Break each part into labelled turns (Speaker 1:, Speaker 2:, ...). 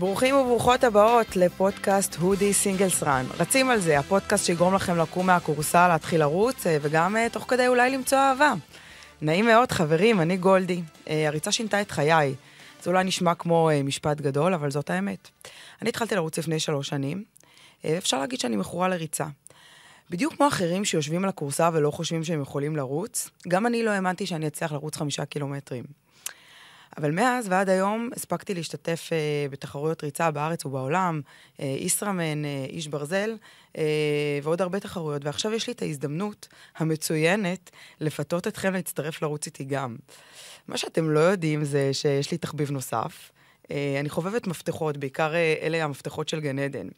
Speaker 1: ברוכים וברוכות הבאות לפודקאסט הודי סינגלס רן. רצים על זה, הפודקאסט שיגרום לכם לקום מהכורסה, להתחיל לרוץ, אה, וגם אה, תוך כדי אולי למצוא אהבה. נעים מאוד, חברים, אני גולדי. אה, הריצה שינתה את חיי. זה אולי נשמע כמו משפט גדול, אבל זאת האמת. אני התחלתי לרוץ לפני שלוש שנים. אפשר להגיד שאני מכורה לריצה. בדיוק כמו אחרים שיושבים על הכורסה ולא חושבים שהם יכולים לרוץ, גם אני לא האמנתי שאני אצליח לרוץ חמישה קילומטרים. אבל מאז ועד היום הספקתי להשתתף uh, בתחרויות ריצה בארץ ובעולם, uh, ישראמן, uh, איש ברזל, uh, ועוד הרבה תחרויות, ועכשיו יש לי את ההזדמנות המצוינת לפתות אתכם להצטרף לרוץ איתי גם. מה שאתם לא יודעים זה שיש לי תחביב נוסף. Uh, אני חובבת מפתחות, בעיקר uh, אלה המפתחות של גן עדן.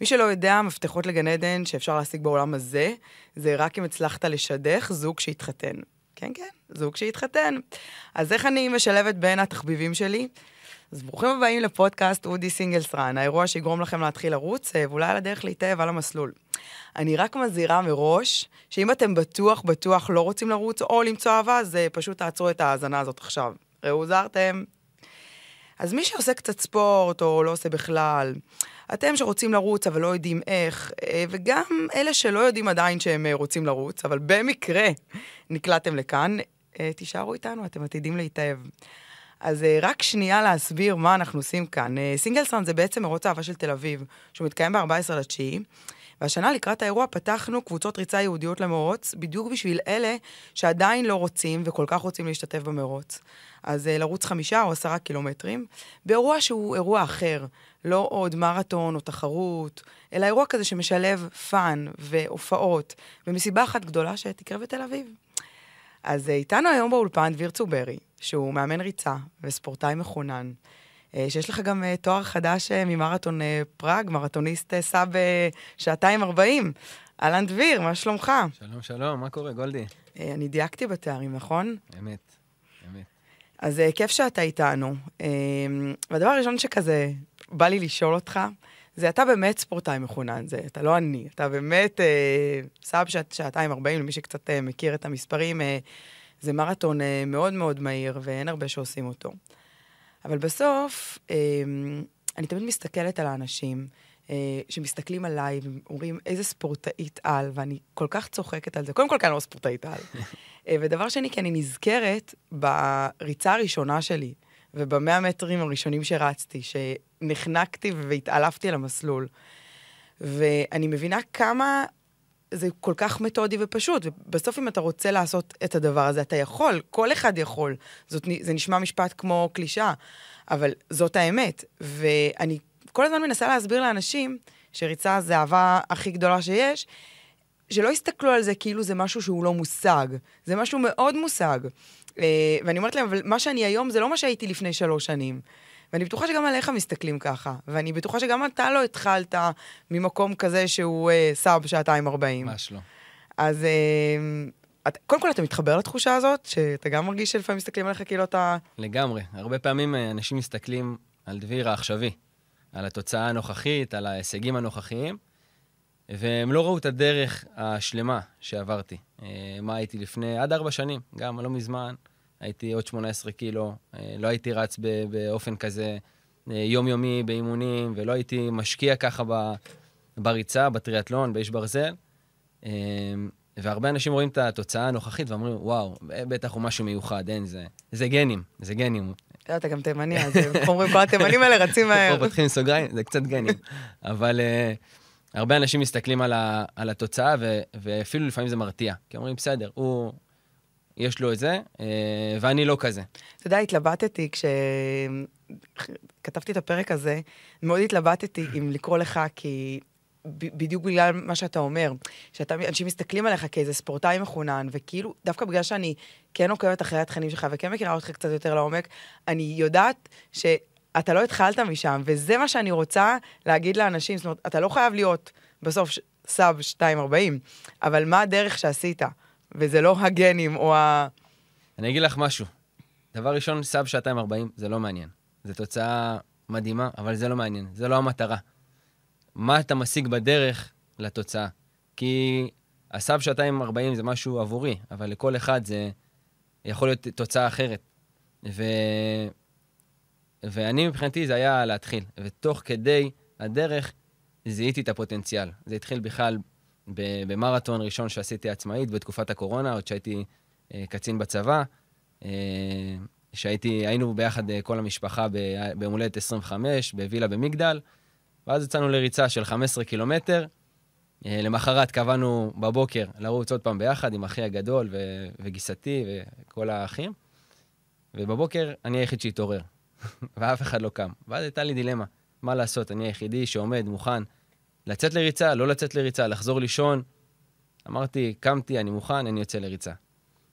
Speaker 1: מי שלא יודע, מפתחות לגן עדן שאפשר להשיג בעולם הזה, זה רק אם הצלחת לשדך זוג שהתחתן. כן, כן, זוג שהתחתן. אז איך אני משלבת בין התחביבים שלי? אז ברוכים הבאים לפודקאסט אודי סינגלסרן, האירוע שיגרום לכם להתחיל לרוץ, אה, ואולי על הדרך להתאהב על המסלול. אני רק מזהירה מראש, שאם אתם בטוח, בטוח לא רוצים לרוץ או למצוא אהבה, אז אה, פשוט תעצרו את ההאזנה הזאת עכשיו. ראו זרתם. אז מי שעושה קצת ספורט, או לא עושה בכלל, אתם שרוצים לרוץ אבל לא יודעים איך, אה, וגם אלה שלא יודעים עדיין שהם אה, רוצים לרוץ, אבל במקרה נקלעתם לכאן, אה, תישארו איתנו, אתם עתידים להתאהב. אז רק שנייה להסביר מה אנחנו עושים כאן. סינגלסון זה בעצם מרוץ אהבה של תל אביב, שהוא מתקיים ב-14 לתשיעי. והשנה לקראת האירוע פתחנו קבוצות ריצה ייעודיות למרוץ, בדיוק בשביל אלה שעדיין לא רוצים וכל כך רוצים להשתתף במרוץ. אז לרוץ חמישה או עשרה קילומטרים, באירוע שהוא אירוע אחר, לא עוד מרתון או תחרות, אלא אירוע כזה שמשלב fun והופעות, ומסיבה אחת גדולה שתקרה בתל אביב. אז אה, איתנו היום באולפן דביר צוברי, שהוא מאמן ריצה וספורטאי מחונן, אה, שיש לך גם אה, תואר חדש ממרתון פראג, מרתוניסט סאב שעתיים ארבעים. אהלן דביר, מה שלומך?
Speaker 2: שלום, שלום, מה קורה, גולדי?
Speaker 1: אני דייקתי בתארים, נכון?
Speaker 2: אמת, אמת.
Speaker 1: אז כיף שאתה איתנו. והדבר הראשון שכזה בא לי לשאול אותך, זה אתה באמת ספורטאי מחונן, זה אתה לא אני, אתה באמת אה, סאב שעת, שעתיים ארבעים, למי שקצת אה, מכיר את המספרים, אה, זה מרתון אה, מאוד מאוד מהיר, ואין הרבה שעושים אותו. אבל בסוף, אה, אני תמיד מסתכלת על האנשים אה, שמסתכלים עליי ואומרים, איזה ספורטאית על, ואני כל כך צוחקת על זה. קודם כל, כי אני לא ספורטאית על. אה, ודבר שני, כי אני נזכרת בריצה הראשונה שלי, ובמאה מטרים הראשונים שרצתי, שנחנקתי והתעלפתי על המסלול. ואני מבינה כמה זה כל כך מתודי ופשוט, ובסוף אם אתה רוצה לעשות את הדבר הזה, אתה יכול, כל אחד יכול. זאת, זה נשמע משפט כמו קלישאה, אבל זאת האמת. ואני כל הזמן מנסה להסביר לאנשים שריצה זה האהבה הכי גדולה שיש, שלא יסתכלו על זה כאילו זה משהו שהוא לא מושג. זה משהו מאוד מושג. אה, ואני אומרת להם, אבל מה שאני היום זה לא מה שהייתי לפני שלוש שנים. ואני בטוחה שגם עליך מסתכלים ככה. ואני בטוחה שגם אתה לא התחלת ממקום כזה שהוא אה, סאב שעתיים ארבעים.
Speaker 2: ממש לא.
Speaker 1: אז אה, את, קודם כל, אתה מתחבר לתחושה הזאת, שאתה גם מרגיש שלפעמים מסתכלים עליך כאילו אתה...
Speaker 2: לגמרי. הרבה פעמים אה, אנשים מסתכלים על דביר העכשווי, על התוצאה הנוכחית, על ההישגים הנוכחיים, והם לא ראו את הדרך השלמה שעברתי. אה, מה הייתי לפני, עד ארבע שנים, גם לא מזמן, הייתי עוד 18 קילו, אה, לא הייתי רץ באופן כזה אה, יומיומי באימונים, ולא הייתי משקיע ככה בריצה, בטריאטלון, באיש ברזל. והרבה אנשים רואים את התוצאה הנוכחית ואומרים, וואו, בטח הוא משהו מיוחד, אין, זה, זה גנים, זה גנים.
Speaker 1: אתה גם תימני, אז אומרים, כל התימנים האלה רצים מהר.
Speaker 2: פה פותחים סוגריים, זה קצת גנים. אבל הרבה אנשים מסתכלים על, ה, על התוצאה, ו, ואפילו לפעמים זה מרתיע. כי אומרים, בסדר, הוא, יש לו את זה, אה, ואני לא כזה.
Speaker 1: אתה יודע, התלבטתי כשכתבתי את הפרק הזה, מאוד התלבטתי אם לקרוא לך, כי בדיוק בגלל מה שאתה אומר, שאנשים מסתכלים עליך כאיזה ספורטאי מחונן, וכאילו, דווקא בגלל שאני כן עוקבת אחרי התכנים שלך וכן מכירה אותך קצת יותר לעומק, אני יודעת ש... אתה לא התחלת משם, וזה מה שאני רוצה להגיד לאנשים. זאת אומרת, אתה לא חייב להיות בסוף סאב 240, אבל מה הדרך שעשית? וזה לא הגנים או ה...
Speaker 2: אני אגיד לך משהו. דבר ראשון, סאב 240 זה לא מעניין. זו תוצאה מדהימה, אבל זה לא מעניין. זה לא המטרה. מה אתה משיג בדרך לתוצאה? כי הסאב 240 זה משהו עבורי, אבל לכל אחד זה יכול להיות תוצאה אחרת. ו... ואני, מבחינתי, זה היה להתחיל. ותוך כדי הדרך, זיהיתי את הפוטנציאל. זה התחיל בכלל במרתון ראשון שעשיתי עצמאית בתקופת הקורונה, עוד שהייתי אה, קצין בצבא. אה, שהייתי, היינו ביחד אה, כל המשפחה ביום הולדת 25 בווילה במגדל, ואז יצאנו לריצה של 15 קילומטר. למחרת קבענו בבוקר לרוץ עוד פעם ביחד עם אחי הגדול ו- וגיסתי וכל האחים, ובבוקר אני היחיד שהתעורר, ואף אחד לא קם. ואז הייתה לי דילמה, מה לעשות, אני היחידי שעומד, מוכן לצאת לריצה, לא לצאת לריצה, לחזור לישון. אמרתי, קמתי, אני מוכן, אני יוצא לריצה.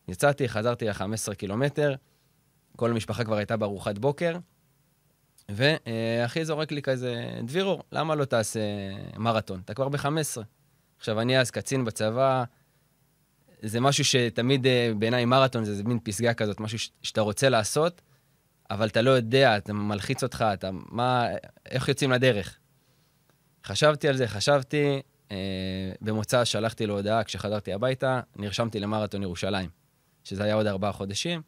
Speaker 2: יצאתי, חזרתי ל-15 קילומטר, כל המשפחה כבר הייתה בארוחת בוקר, ואחי זורק לי כזה, דבירו, למה לא תעשה מרתון? אתה כבר ב-15. עכשיו, אני אז קצין בצבא, זה משהו שתמיד אה, בעיניי מרתון זה, זה מין פסגה כזאת, משהו ש- שאתה רוצה לעשות, אבל אתה לא יודע, אתה מלחיץ אותך, אתה, מה, איך יוצאים לדרך? חשבתי על זה, חשבתי, אה, במוצא שלחתי לו הודעה כשחזרתי הביתה, נרשמתי למרתון ירושלים, שזה היה עוד ארבעה חודשים.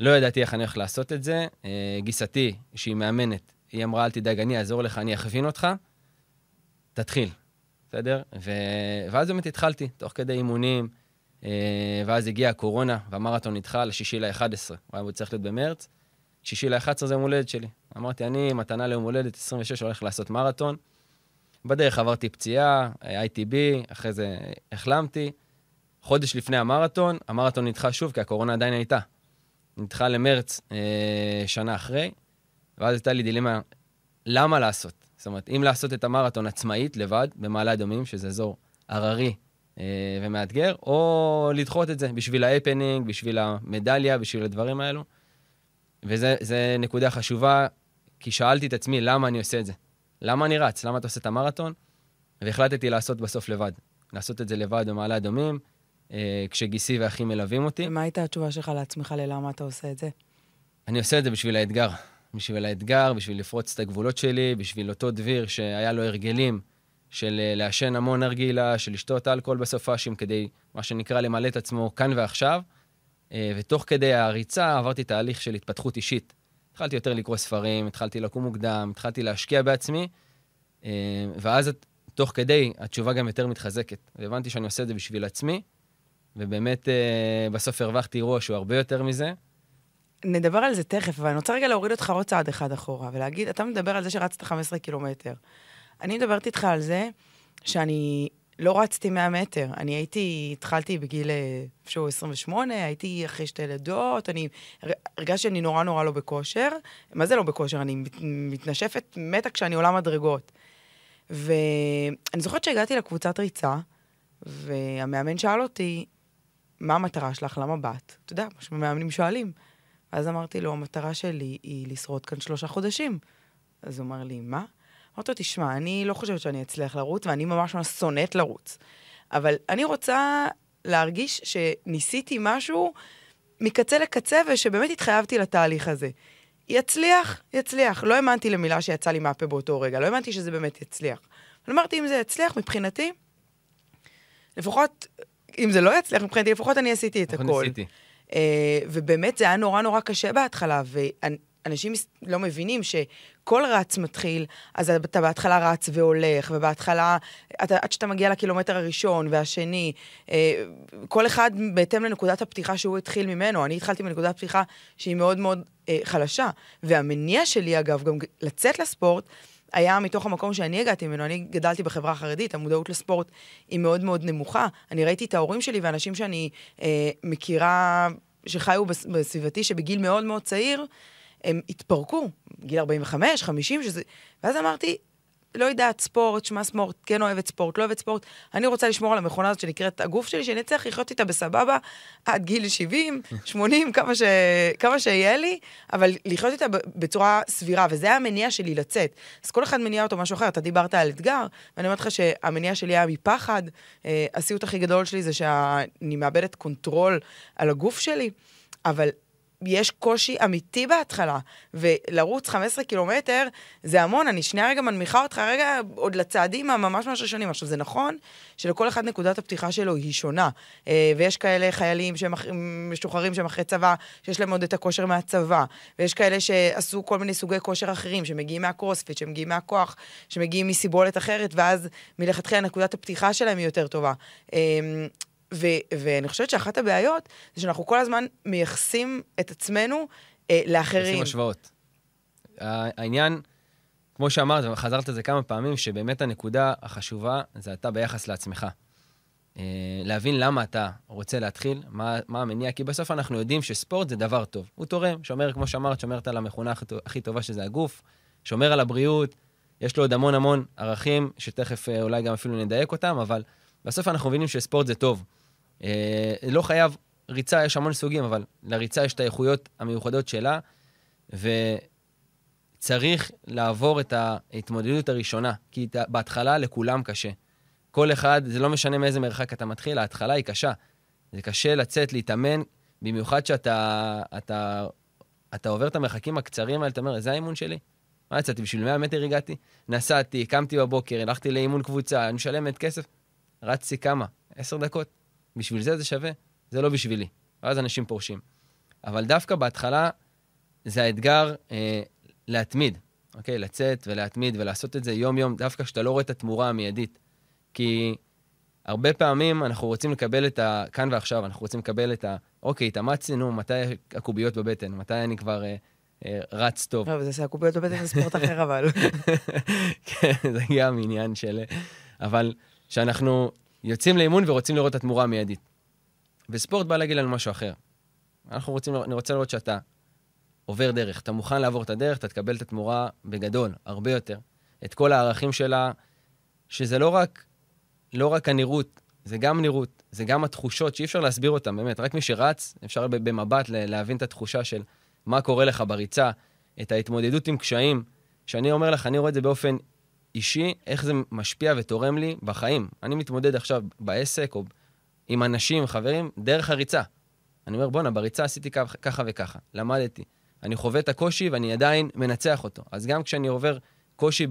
Speaker 2: לא ידעתי איך אני הולך לעשות את זה. אה, גיסתי, שהיא מאמנת, היא אמרה, אל תדאג, אני אעזור לך, אני אכווין אותך, תתחיל, בסדר? ו... ואז באמת התחלתי, תוך כדי אימונים, אה, ואז הגיעה הקורונה, והמרתון נדחה לשישי ל-11, הוא היה צריך להיות במרץ. שישי ל-11 זה יום הולדת שלי. אמרתי, אני, מתנה ליום הולדת 26, הולך לעשות מרתון. בדרך עברתי פציעה, ITB, אחרי זה החלמתי. חודש לפני המרתון, המרתון נדחה שוב, כי הקורונה עדיין הייתה. נדחה למרץ אה, שנה אחרי, ואז הייתה לי דילמה, למה לעשות? זאת אומרת, אם לעשות את המרתון עצמאית, לבד, במעלה אדומים, שזה אזור הררי אה, ומאתגר, או לדחות את זה בשביל ההפנינג, בשביל המדליה, בשביל הדברים האלו. וזו נקודה חשובה, כי שאלתי את עצמי, למה אני עושה את זה? למה אני רץ? למה אתה עושה את המרתון? והחלטתי לעשות בסוף לבד. לעשות את זה לבד במעלה אדומים, אה, כשגיסי ואחי מלווים אותי.
Speaker 1: ומה הייתה התשובה שלך לעצמך ללמה אתה עושה את זה?
Speaker 2: אני עושה את זה בשביל האתגר. בשביל האתגר, בשביל לפרוץ את הגבולות שלי, בשביל אותו דביר שהיה לו הרגלים של אה, לעשן המון הרגילה, של לשתות אלכוהול בסופ"שים, כדי, מה שנקרא, למלא את עצמו כאן ועכשיו. אה, ותוך כדי הריצה עברתי תהליך של התפתחות אישית. התחלתי יותר לקרוא ספרים, התחלתי לקום מוקדם, התחלתי להשקיע בעצמי, ואז תוך כדי התשובה גם יותר מתחזקת. והבנתי שאני עושה את זה בשביל עצמי, ובאמת אה, בסוף הרווחתי אירוע שהוא הרבה יותר מזה.
Speaker 1: נדבר על זה תכף, אבל אני רוצה רגע להוריד אותך עוד צעד אחד אחורה, ולהגיד, אתה מדבר על זה שרצת 15 קילומטר. אני מדברת איתך על זה שאני לא רצתי 100 מטר. אני הייתי, התחלתי בגיל איפשהו 28, הייתי אחרי שתי לידות, אני הרגשתי שאני נורא נורא לא בכושר. מה זה לא בכושר? אני מתנשפת מתה כשאני עולה מדרגות. ואני זוכרת שהגעתי לקבוצת ריצה, והמאמן שאל אותי, מה המטרה שלך? למה באת? אתה יודע, מה שמאמנים שואלים. ואז אמרתי לו, המטרה שלי היא לשרוד כאן שלושה חודשים. אז הוא אמר לי, מה? אמרתי לו, תשמע, אני לא חושבת שאני אצליח לרוץ, ואני ממש ממש שונאת לרוץ. אבל אני רוצה להרגיש שניסיתי משהו מקצה לקצה, ושבאמת התחייבתי לתהליך הזה. יצליח, יצליח. לא האמנתי למילה שיצאה לי מהפה באותו רגע, לא האמנתי שזה באמת יצליח. אבל אמרתי, אם זה יצליח, מבחינתי, לפחות אם זה לא יצליח מבחינתי, לפחות אני עשיתי את הכל.
Speaker 2: ניסיתי.
Speaker 1: Uh, ובאמת זה היה נורא נורא קשה בהתחלה, ואנשים לא מבינים שכל רץ מתחיל, אז אתה בהתחלה רץ והולך, ובהתחלה, אתה, עד שאתה מגיע לקילומטר הראשון והשני, uh, כל אחד בהתאם לנקודת הפתיחה שהוא התחיל ממנו. אני התחלתי מנקודת פתיחה שהיא מאוד מאוד uh, חלשה. והמניע שלי, אגב, גם לצאת לספורט, היה מתוך המקום שאני הגעתי ממנו, אני גדלתי בחברה החרדית, המודעות לספורט היא מאוד מאוד נמוכה. אני ראיתי את ההורים שלי ואנשים שאני אה, מכירה, שחיו בסביבתי, שבגיל מאוד מאוד צעיר, הם התפרקו, גיל 45, 50, שזה... ואז אמרתי, לא יודעת, ספורט, שמע ספורט, כן אוהבת ספורט, לא אוהבת ספורט. אני רוצה לשמור על המכונה הזאת שנקראת הגוף שלי, שאני אצליח לחיות איתה בסבבה עד גיל 70, 80, כמה, ש... כמה שיהיה לי, אבל לחיות איתה בצורה סבירה, וזה היה המניע שלי לצאת. אז כל אחד מניע אותו משהו אחר. אתה דיברת על אתגר, ואני אומרת לך שהמניע שלי היה מפחד. אה, הסיוט הכי גדול שלי זה שאני מאבדת control על הגוף שלי, אבל יש קושי אמיתי בהתחלה, ולרוץ 15 קילומטר זה המון, אני שנייה רגע מנמיכה אותך רגע עוד לצעדים הממש ממש ראשונים. עכשיו, זה נכון שלכל אחד נקודת הפתיחה שלו היא שונה, אה, ויש כאלה חיילים משוחררים שהם אחרי צבא, שיש להם עוד את הכושר מהצבא, ויש כאלה שעשו כל מיני סוגי כושר אחרים, שמגיעים מהקרוספיט, שמגיעים מהכוח, שמגיעים מסיבולת אחרת, ואז מלכתחילה נקודת הפתיחה שלהם היא יותר טובה. ו- ואני חושבת שאחת הבעיות זה שאנחנו כל הזמן מייחסים את עצמנו אה, לאחרים. עושים
Speaker 2: השוואות. העניין, כמו שאמרת, וחזרת על זה כמה פעמים, שבאמת הנקודה החשובה זה אתה ביחס לעצמך. אה, להבין למה אתה רוצה להתחיל, מה, מה המניע, כי בסוף אנחנו יודעים שספורט זה דבר טוב. הוא תורם, שומר, כמו שאמרת, שומרת על המכונה הכי טובה שזה הגוף, שומר על הבריאות, יש לו עוד המון המון ערכים, שתכף אה, אולי גם אפילו נדייק אותם, אבל בסוף אנחנו מבינים שספורט זה טוב. אה, לא חייב, ריצה יש המון סוגים, אבל לריצה יש את האיכויות המיוחדות שלה, וצריך לעבור את ההתמודדות הראשונה, כי בהתחלה לכולם קשה. כל אחד, זה לא משנה מאיזה מרחק אתה מתחיל, ההתחלה היא קשה. זה קשה לצאת, להתאמן, במיוחד שאתה אתה, אתה עובר את המרחקים הקצרים האלה, אתה אומר, זה האימון שלי? מה יצאתי, בשביל 100 מטר הגעתי? נסעתי, קמתי בבוקר, הלכתי לאימון קבוצה, אני משלמת כסף, רצתי כמה? עשר דקות. בשביל זה זה שווה, זה לא בשבילי. ואז אנשים פורשים. אבל דווקא בהתחלה זה האתגר אה, להתמיד, אוקיי? לצאת ולהתמיד ולעשות את זה יום-יום, דווקא כשאתה לא רואה את התמורה המיידית. כי הרבה פעמים אנחנו רוצים לקבל את ה... כאן ועכשיו, אנחנו רוצים לקבל את ה... אוקיי, התאמצתי, נו, מתי הקוביות בבטן? מתי אני כבר אה, אה, רץ טוב?
Speaker 1: לא, זה שהקוביות בבטן זה ספורט אחר, אבל...
Speaker 2: כן, זה גם עניין של... אבל שאנחנו יוצאים לאימון ורוצים לראות את התמורה המיידית. וספורט בא להגיד לנו משהו אחר. אנחנו רוצים, אני רוצה לראות שאתה עובר דרך, אתה מוכן לעבור את הדרך, אתה תקבל את התמורה בגדול, הרבה יותר. את כל הערכים שלה, שזה לא רק, לא רק הנראות, זה גם נראות, זה גם התחושות שאי אפשר להסביר אותן, באמת. רק מי שרץ, אפשר במבט להבין את התחושה של מה קורה לך בריצה, את ההתמודדות עם קשיים, שאני אומר לך, אני רואה את זה באופן אישי, איך זה משפיע ותורם לי בחיים. אני מתמודד עכשיו בעסק או עם אנשים, חברים, דרך הריצה. אני אומר, בואנה, בריצה עשיתי ככה וככה, למדתי. אני חווה את הקושי ואני עדיין מנצח אותו. אז גם כשאני עובר קושי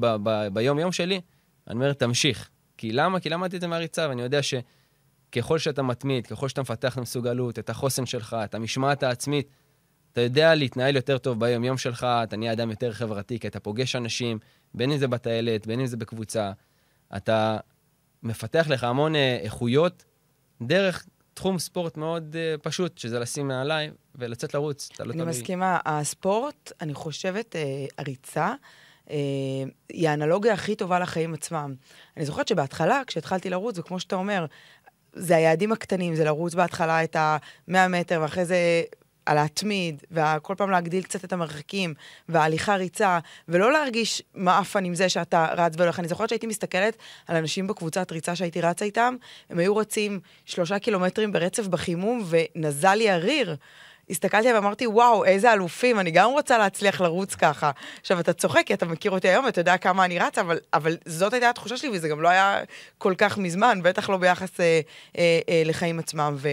Speaker 2: ביום-יום שלי, אני אומר, תמשיך. כי למה? כי למדתי את זה מהריצה, ואני יודע שככל שאתה מתמיד, ככל שאתה מפתח את המסוגלות, את החוסן שלך, את המשמעת העצמית, אתה יודע להתנהל יותר טוב ביום-יום שלך, אתה נהיה אדם יותר חברתי, כי אתה פוגש אנשים, בין אם זה בטיילת, בין אם זה בקבוצה. אתה מפתח לך המון אה, איכויות דרך תחום ספורט מאוד uh, פשוט, שזה לשים נעליים ולצאת לרוץ. אתה לא
Speaker 1: אני תמיד... מסכימה. הספורט, אני חושבת, uh, הריצה, uh, היא האנלוגיה הכי טובה לחיים עצמם. אני זוכרת שבהתחלה, כשהתחלתי לרוץ, וכמו שאתה אומר, זה היעדים הקטנים, זה לרוץ בהתחלה את ה-100 מטר, ואחרי זה על להתמיד, וכל פעם להגדיל קצת את המרחקים, וההליכה ריצה, ולא להרגיש מעפן עם זה שאתה רץ והולך. אני זוכרת שהייתי מסתכלת על אנשים בקבוצת ריצה שהייתי רצה איתם, הם היו רצים שלושה קילומטרים ברצף בחימום, ונזל לי הריר. הסתכלתי עליהם ואמרתי, וואו, איזה אלופים, אני גם רוצה להצליח לרוץ ככה. עכשיו, אתה צוחק, כי אתה מכיר אותי היום, ואתה יודע כמה אני רצה, אבל, אבל זאת הייתה התחושה שלי, וזה גם לא היה כל כך מזמן, בטח לא ביחס אה, אה, אה, לחיים עצמם. ו...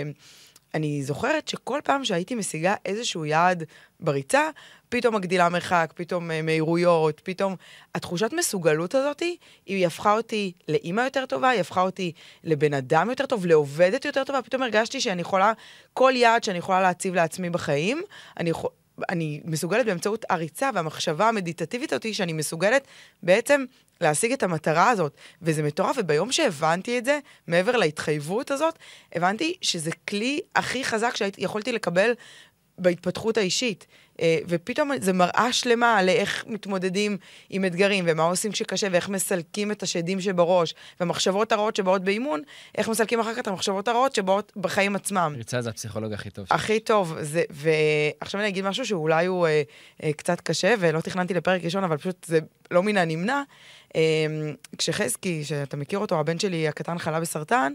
Speaker 1: אני זוכרת שכל פעם שהייתי משיגה איזשהו יעד בריצה, פתאום מגדילה מרחק, פתאום uh, מהירויות, פתאום... התחושת מסוגלות הזאת, היא הפכה אותי לאימא יותר טובה, היא הפכה אותי לבן אדם יותר טוב, לעובדת יותר טובה, פתאום הרגשתי שאני יכולה, כל יעד שאני יכולה להציב לעצמי בחיים, אני. אני מסוגלת באמצעות הריצה והמחשבה המדיטטיבית אותי, שאני מסוגלת בעצם להשיג את המטרה הזאת. וזה מטורף, וביום שהבנתי את זה, מעבר להתחייבות הזאת, הבנתי שזה כלי הכי חזק שיכולתי לקבל בהתפתחות האישית. אה, ופתאום זה מראה שלמה לאיך מתמודדים עם אתגרים, ומה עושים כשקשה, ואיך מסלקים את השדים שבראש, והמחשבות הרעות שבאות באימון, איך מסלקים אחר כך את המחשבות הרעות שבאות בחיים עצמם.
Speaker 2: ריצה זה הפסיכולוג הכי טוב.
Speaker 1: הכי טוב. זה, ועכשיו אני אגיד משהו שאולי הוא אה, אה, קצת קשה, ולא תכננתי לפרק ראשון, אבל פשוט זה לא מן הנמנע. אה, כשחזקי, שאתה מכיר אותו, הבן שלי הקטן חלה בסרטן,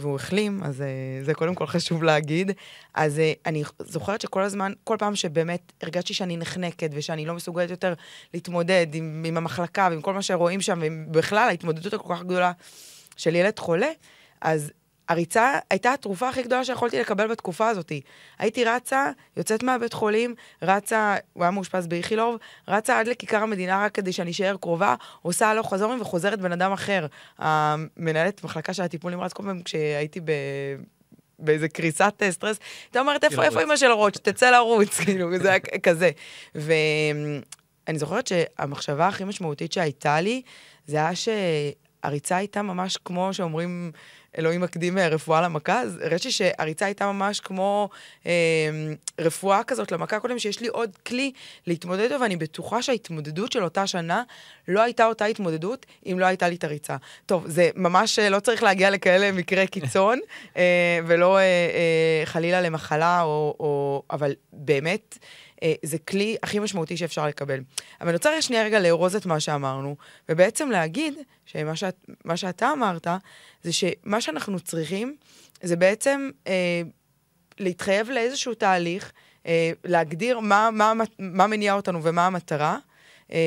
Speaker 1: והוא החלים, אז אה, זה קודם כל חשוב להגיד. אז אה, אני זוכרת שכל הזמן, כל פעם שבאמת הרגשתי שאני נחנקת ושאני לא מסוגלת יותר להתמודד עם, עם המחלקה ועם כל מה שרואים שם, ובכלל ההתמודדות הכל כך גדולה של ילד חולה, אז הריצה הייתה התרופה הכי גדולה שיכולתי לקבל בתקופה הזאת. הייתי רצה, יוצאת מהבית חולים, רצה, הוא היה מאושפז באיכילוב, רצה עד לכיכר המדינה רק כדי שאני אשאר קרובה, עושה הלוך חזורים וחוזרת בן אדם אחר. המנהלת מחלקה של הטיפול נמרץ, כל פעם כשהייתי ב... באיזה קריסת אה, סטרס, הייתה אומרת, איפה, איפה אמא של רוץ', תצא לרוץ, כאילו, זה היה כזה. ואני זוכרת שהמחשבה הכי משמעותית שהייתה לי, זה היה שהריצה הייתה ממש כמו שאומרים, אלוהים מקדים אה, רפואה למכה, אז הראיתי שהריצה הייתה ממש כמו אה, רפואה כזאת למכה קודם, שיש לי עוד כלי להתמודד איתו, ואני בטוחה שההתמודדות של אותה שנה לא הייתה אותה התמודדות אם לא הייתה לי את הריצה. טוב, זה ממש אה, לא צריך להגיע לכאלה מקרי קיצון, אה, ולא אה, אה, חלילה למחלה, או, או, אבל באמת... אה, זה כלי הכי משמעותי שאפשר לקבל. אבל אני רוצה שנייה רגע לארוז את מה שאמרנו, ובעצם להגיד שמה שאת, שאתה אמרת, זה שמה שאנחנו צריכים, זה בעצם אה, להתחייב לאיזשהו תהליך, אה, להגדיר מה, מה, מה מניע אותנו ומה המטרה, אה,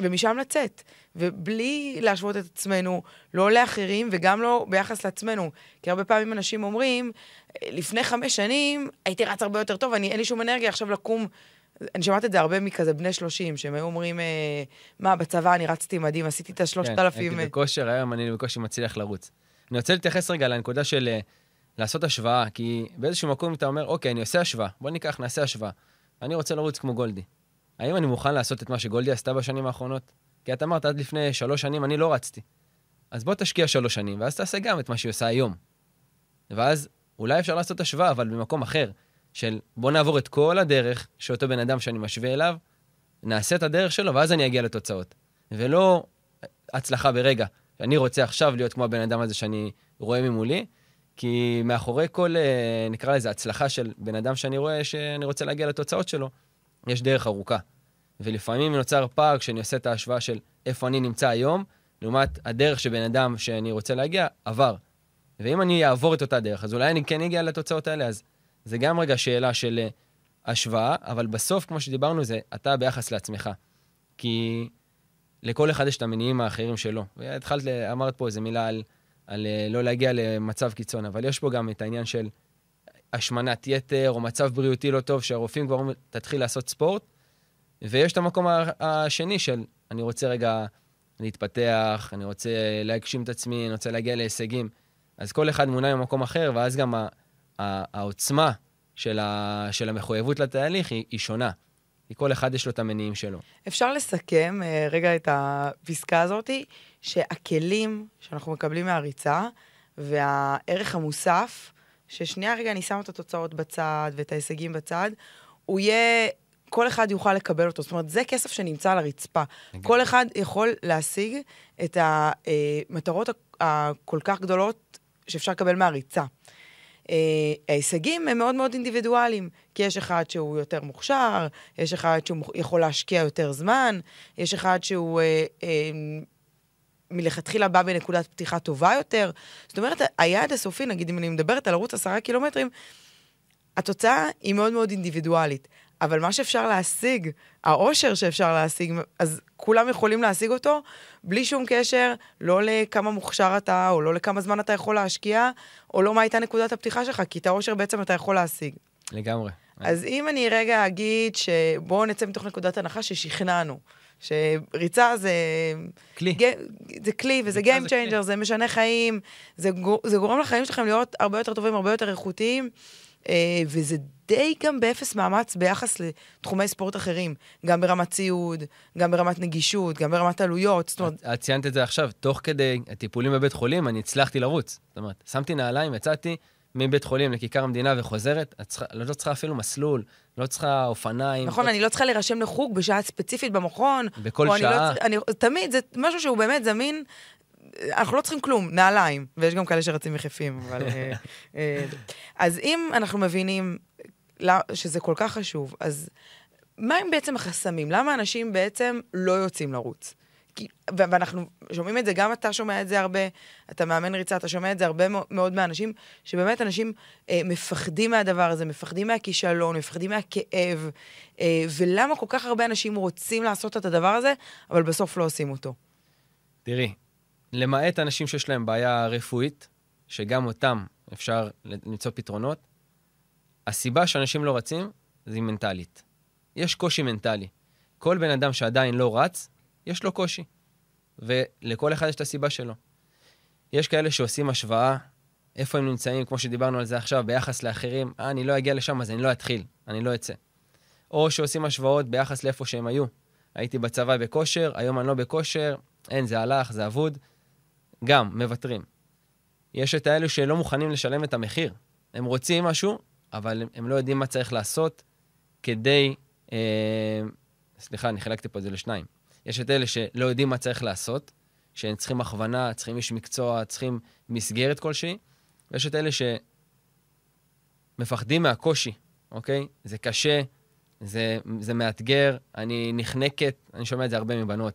Speaker 1: ומשם לצאת. ובלי להשוות את עצמנו, לא לאחרים וגם לא ביחס לעצמנו. כי הרבה פעמים אנשים אומרים, לפני חמש שנים הייתי רץ הרבה יותר טוב, אני, אין לי שום אנרגיה עכשיו לקום. אני שומעת את זה הרבה מכזה בני 30, שהם היו אומרים, אה, מה, בצבא אני רצתי מדהים, עשיתי את השלושת אלפים... כן,
Speaker 2: הייתי אה. בכושר, היום אני בקושי מצליח לרוץ. אני רוצה להתייחס רגע לנקודה של אה, לעשות השוואה, כי באיזשהו מקום אתה אומר, אוקיי, אני עושה השוואה, בוא ניקח, נעשה השוואה. אני רוצה לרוץ כמו גולדי. האם אני מוכן לעשות את מה שגולדי עשתה בשנים האחרונות? כי את אמרת, עד לפני שלוש שנים אני לא רצתי. אז בוא תשקיע שלוש שנים, ואז תעשה גם את מה שהיא עושה היום. ואז אולי אפשר לעשות השוואה, אבל במקום אחר, של בוא נעבור את כל הדרך שאותו בן אדם שאני משווה אליו, נעשה את הדרך שלו, ואז אני אגיע לתוצאות. ולא הצלחה ברגע. אני רוצה עכשיו להיות כמו הבן אדם הזה שאני רואה ממולי, כי מאחורי כל, אה, נקרא לזה, הצלחה של בן אדם שאני רואה שאני רוצה להגיע לתוצאות שלו, יש דרך ארוכה. ולפעמים נוצר פער כשאני עושה את ההשוואה של איפה אני נמצא היום, לעומת הדרך שבן אדם שאני רוצה להגיע עבר. ואם אני אעבור את אותה דרך, אז אולי אני כן אגיע לתוצאות האלה, אז זה גם רגע שאלה של אה, השוואה, אבל בסוף, כמו שדיברנו, זה אתה ביחס לעצמך. כי לכל אחד יש את המניעים האחרים שלו. והתחלת, אמרת פה איזה מילה על, על אה, לא להגיע למצב קיצון, אבל יש פה גם את העניין של השמנת יתר, או מצב בריאותי לא טוב, שהרופאים כבר אומרים, תתחיל לעשות ספורט, ויש את המקום השני של, אני רוצה רגע להתפתח, אני רוצה להגשים את עצמי, אני רוצה להגיע להישגים. אז כל אחד מונע ממקום אחר, ואז גם העוצמה של, ה, של המחויבות לתהליך היא, היא שונה. כי כל אחד יש לו את המניעים שלו.
Speaker 1: אפשר לסכם uh, רגע את הפסקה הזאת, שהכלים שאנחנו מקבלים מהריצה, והערך המוסף, ששנייה רגע אני שמה את התוצאות בצד ואת ההישגים בצד, הוא יהיה, כל אחד יוכל לקבל אותו. זאת אומרת, זה כסף שנמצא על הרצפה. כל אחד יכול להשיג את המטרות הכל כך גדולות שאפשר לקבל מהריצה. Uh, ההישגים הם מאוד מאוד אינדיבידואליים, כי יש אחד שהוא יותר מוכשר, יש אחד שהוא יכול להשקיע יותר זמן, יש אחד שהוא uh, uh, מלכתחילה בא בנקודת פתיחה טובה יותר. זאת אומרת, היעד הסופי, נגיד אם אני מדברת על ערוץ עשרה קילומטרים, התוצאה היא מאוד מאוד אינדיבידואלית. אבל מה שאפשר להשיג, העושר שאפשר להשיג, אז כולם יכולים להשיג אותו בלי שום קשר, לא לכמה מוכשר אתה, או לא לכמה זמן אתה יכול להשקיע, או לא מה הייתה נקודת הפתיחה שלך, כי את העושר בעצם אתה יכול להשיג.
Speaker 2: לגמרי.
Speaker 1: אז אם אני רגע אגיד שבואו נצא מתוך נקודת הנחה ששכנענו, שריצה זה...
Speaker 2: כלי.
Speaker 1: ג... זה כלי, וזה Game Changer, זה משנה חיים, זה, גור... זה גורם לחיים שלכם להיות הרבה יותר טובים, הרבה יותר איכותיים. אה, וזה די גם באפס מאמץ ביחס לתחומי ספורט אחרים, גם ברמת ציוד, גם ברמת נגישות, גם ברמת עלויות. זאת אומרת...
Speaker 2: את ציינת את זה עכשיו, תוך כדי הטיפולים בבית חולים, אני הצלחתי לרוץ. זאת אומרת, שמתי נעליים, יצאתי מבית חולים לכיכר המדינה וחוזרת, את צריכה, לא צריכה אפילו מסלול, לא צריכה אופניים.
Speaker 1: נכון,
Speaker 2: לא...
Speaker 1: אני לא צריכה להירשם לחוג בשעה ספציפית במכון.
Speaker 2: בכל שעה.
Speaker 1: אני לא, אני, תמיד, זה משהו שהוא באמת זמין אנחנו לא צריכים כלום, נעליים, ויש גם כאלה שרצים יחפים, אבל... אה, אה, אז אם אנחנו מבינים שזה כל כך חשוב, אז מה הם בעצם החסמים? למה אנשים בעצם לא יוצאים לרוץ? כי, ואנחנו שומעים את זה, גם אתה שומע את זה הרבה, אתה מאמן ריצה, אתה שומע את זה הרבה מאוד מהאנשים, שבאמת אנשים אה, מפחדים מהדבר הזה, מפחדים מהכישלון, מפחדים מהכאב, אה, ולמה כל כך הרבה אנשים רוצים לעשות את הדבר הזה, אבל בסוף לא עושים אותו.
Speaker 2: תראי, למעט אנשים שיש להם בעיה רפואית, שגם אותם אפשר למצוא פתרונות. הסיבה שאנשים לא רצים זה מנטלית. יש קושי מנטלי. כל בן אדם שעדיין לא רץ, יש לו קושי. ולכל אחד יש את הסיבה שלו. יש כאלה שעושים השוואה, איפה הם נמצאים, כמו שדיברנו על זה עכשיו, ביחס לאחרים, אה, אני לא אגיע לשם, אז אני לא אתחיל, אני לא אצא. או שעושים השוואות ביחס לאיפה שהם היו. הייתי בצבא בכושר, היום אני לא בכושר, אין, זה הלך, זה אבוד. גם, מוותרים. יש את האלו שלא מוכנים לשלם את המחיר. הם רוצים משהו, אבל הם לא יודעים מה צריך לעשות כדי... אה, סליחה, אני חילקתי פה את זה לשניים. יש את אלה שלא יודעים מה צריך לעשות, שהם צריכים הכוונה, צריכים איש מקצוע, צריכים מסגרת כלשהי, ויש את אלה שמפחדים מהקושי, אוקיי? זה קשה, זה, זה מאתגר, אני נחנקת, אני שומע את זה הרבה מבנות.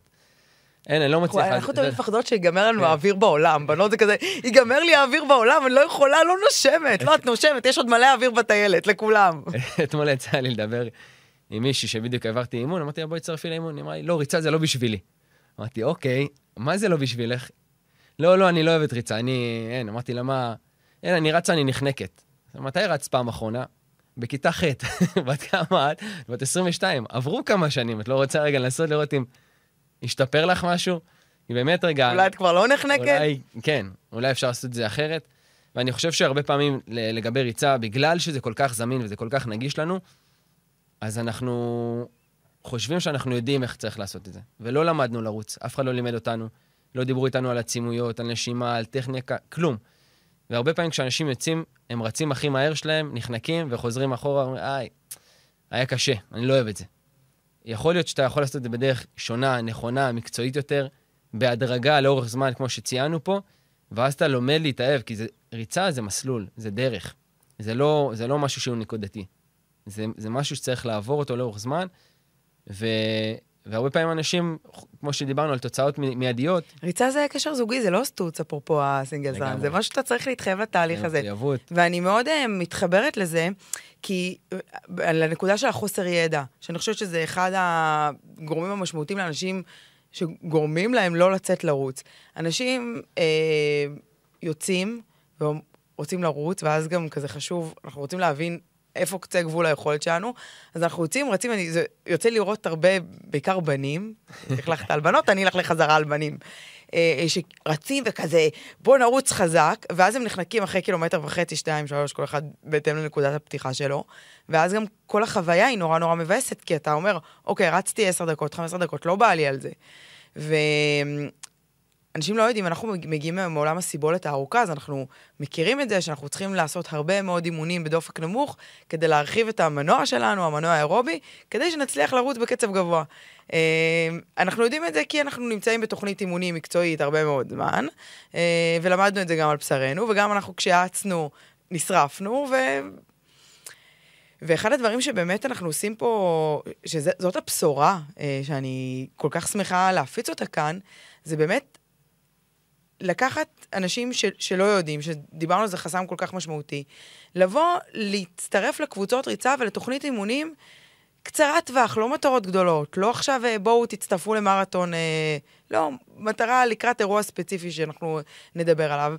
Speaker 2: אין, אני לא מצליח...
Speaker 1: אנחנו תמיד מפחדות שיגמר לנו כן. האוויר בעולם. בנות זה כזה, ייגמר לי האוויר בעולם, אני לא יכולה, לא נושמת. לא, את נושמת, יש עוד מלא אוויר בטיילת, לכולם.
Speaker 2: אתמול יצא לי לדבר עם מישהי שבדיוק העברתי אימון, אמרתי לה, בואי תצטרפי לאימון. היא אמרה לי, לא, ריצה זה לא בשבילי. אמרתי, אוקיי, מה זה לא בשבילך? לא, לא, אני לא אוהבת ריצה, אני... אין, אמרתי לה, מה... אין, אני רצה, אני נחנקת. מתי רצת פעם אחרונה? בכיתה ח', בת כמה את? בת 22. עברו כמה שנים, את לא רוצה רגע לנסות לראות אם השתפר לך משהו? היא באמת רגע...
Speaker 1: אולי את כבר לא נחנקת?
Speaker 2: אולי, כן, אולי אפשר לעשות את זה אחרת. ואני חושב שהרבה פעמים לגבי ריצה, בגלל שזה כל כך זמין וזה כל כך נגיש לנו, אז אנחנו חושבים שאנחנו יודעים איך צריך לעשות את זה. ולא למדנו לרוץ, אף אחד לא לימד אותנו. לא דיברו איתנו על עצימויות, על נשימה, על טכניקה, כלום. והרבה פעמים כשאנשים יוצאים, הם רצים הכי מהר שלהם, נחנקים וחוזרים אחורה, אומרים, איי, היה קשה, אני לא אוהב את זה. יכול להיות שאתה יכול לעשות את זה בדרך שונה, נכונה, מקצועית יותר, בהדרגה, לאורך זמן, כמו שציינו פה, ואז אתה לומד להתאהב, כי זה, ריצה זה מסלול, זה דרך. זה לא, זה לא משהו שהוא נקודתי. זה, זה משהו שצריך לעבור אותו לאורך זמן, ו, והרבה פעמים אנשים, כמו שדיברנו על תוצאות מיידיות...
Speaker 1: ריצה זה קשר זוגי, זה לא סטוץ, אפרופו הסינגל זן, זה משהו שאתה צריך להתחייב לתהליך הזה.
Speaker 2: מחויבות.
Speaker 1: ואני מאוד uh, מתחברת לזה, כי uh, לנקודה של החוסר ידע, שאני חושבת שזה אחד הגורמים המשמעותיים לאנשים שגורמים להם לא לצאת לרוץ. אנשים uh, יוצאים ורוצים לרוץ, ואז גם כזה חשוב, אנחנו רוצים להבין איפה קצה גבול היכולת שלנו. אז אנחנו יוצאים, רצים, אני, זה יוצא לראות הרבה, בעיקר בנים, החלכת על בנות, אני אלך לחזרה על בנים. אה, שרצים וכזה, בוא נרוץ חזק, ואז הם נחנקים אחרי קילומטר וחצי, שתיים, שלוש, כל אחד בהתאם לנקודת הפתיחה שלו, ואז גם כל החוויה היא נורא נורא מבאסת, כי אתה אומר, אוקיי, רצתי עשר דקות, חמש עשר דקות, לא בא לי על זה. ו... אנשים לא יודעים, אנחנו מגיעים מעולם הסיבולת הארוכה, אז אנחנו מכירים את זה שאנחנו צריכים לעשות הרבה מאוד אימונים בדופק נמוך, כדי להרחיב את המנוע שלנו, המנוע האירובי, כדי שנצליח לרוץ בקצב גבוה. אה, אנחנו יודעים את זה כי אנחנו נמצאים בתוכנית אימונים מקצועית הרבה מאוד זמן, אה, ולמדנו את זה גם על בשרנו, וגם אנחנו כשיעצנו, נשרפנו, ו... ואחד הדברים שבאמת אנחנו עושים פה, שזאת הבשורה, אה, שאני כל כך שמחה להפיץ אותה כאן, זה באמת לקחת אנשים ש, שלא יודעים, שדיברנו על זה חסם כל כך משמעותי, לבוא, להצטרף לקבוצות ריצה ולתוכנית אימונים קצרת טווח, לא מטרות גדולות. לא עכשיו אה, בואו תצטרפו למרתון, אה, לא, מטרה לקראת אירוע ספציפי שאנחנו נדבר עליו,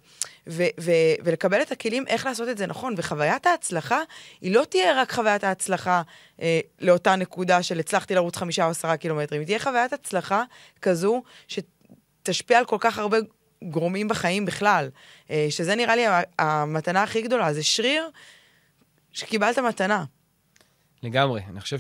Speaker 1: ו- ו- ולקבל את הכלים איך לעשות את זה נכון. וחוויית ההצלחה, היא לא תהיה רק חוויית ההצלחה אה, לאותה נקודה של הצלחתי לרוץ חמישה או עשרה קילומטרים, היא תהיה חוויית הצלחה כזו שתשפיע על כל כך הרבה גורמים בחיים בכלל. אה, שזה נראה לי המתנה הכי גדולה, זה שריר שקיבלת מתנה.
Speaker 2: לגמרי. אני חושב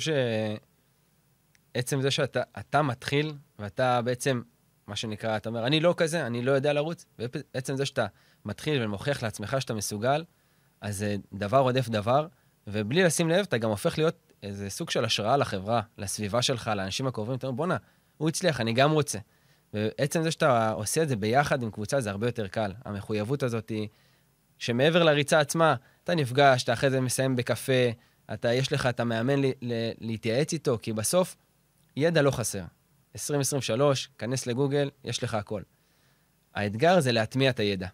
Speaker 2: שעצם זה שאתה מתחיל, ואתה בעצם, מה שנקרא, אתה אומר, אני לא כזה, אני לא יודע לרוץ, ובעצם זה שאתה מתחיל ומוכיח לעצמך שאתה מסוגל, אז זה דבר רודף דבר, ובלי לשים לב, אתה גם הופך להיות איזה סוג של השראה לחברה, לסביבה שלך, לאנשים הקרובים. אתה אומר, בואנה, הוא הצליח, אני גם רוצה. ועצם זה שאתה עושה את זה ביחד עם קבוצה, זה הרבה יותר קל. המחויבות הזאת היא, שמעבר לריצה עצמה, אתה נפגש, אתה אחרי זה מסיים בקפה, אתה, יש לך את המאמן לי, ל, להתייעץ איתו, כי בסוף, ידע לא חסר. 2023, כנס לגוגל, יש לך הכל. האתגר זה להטמיע את הידע.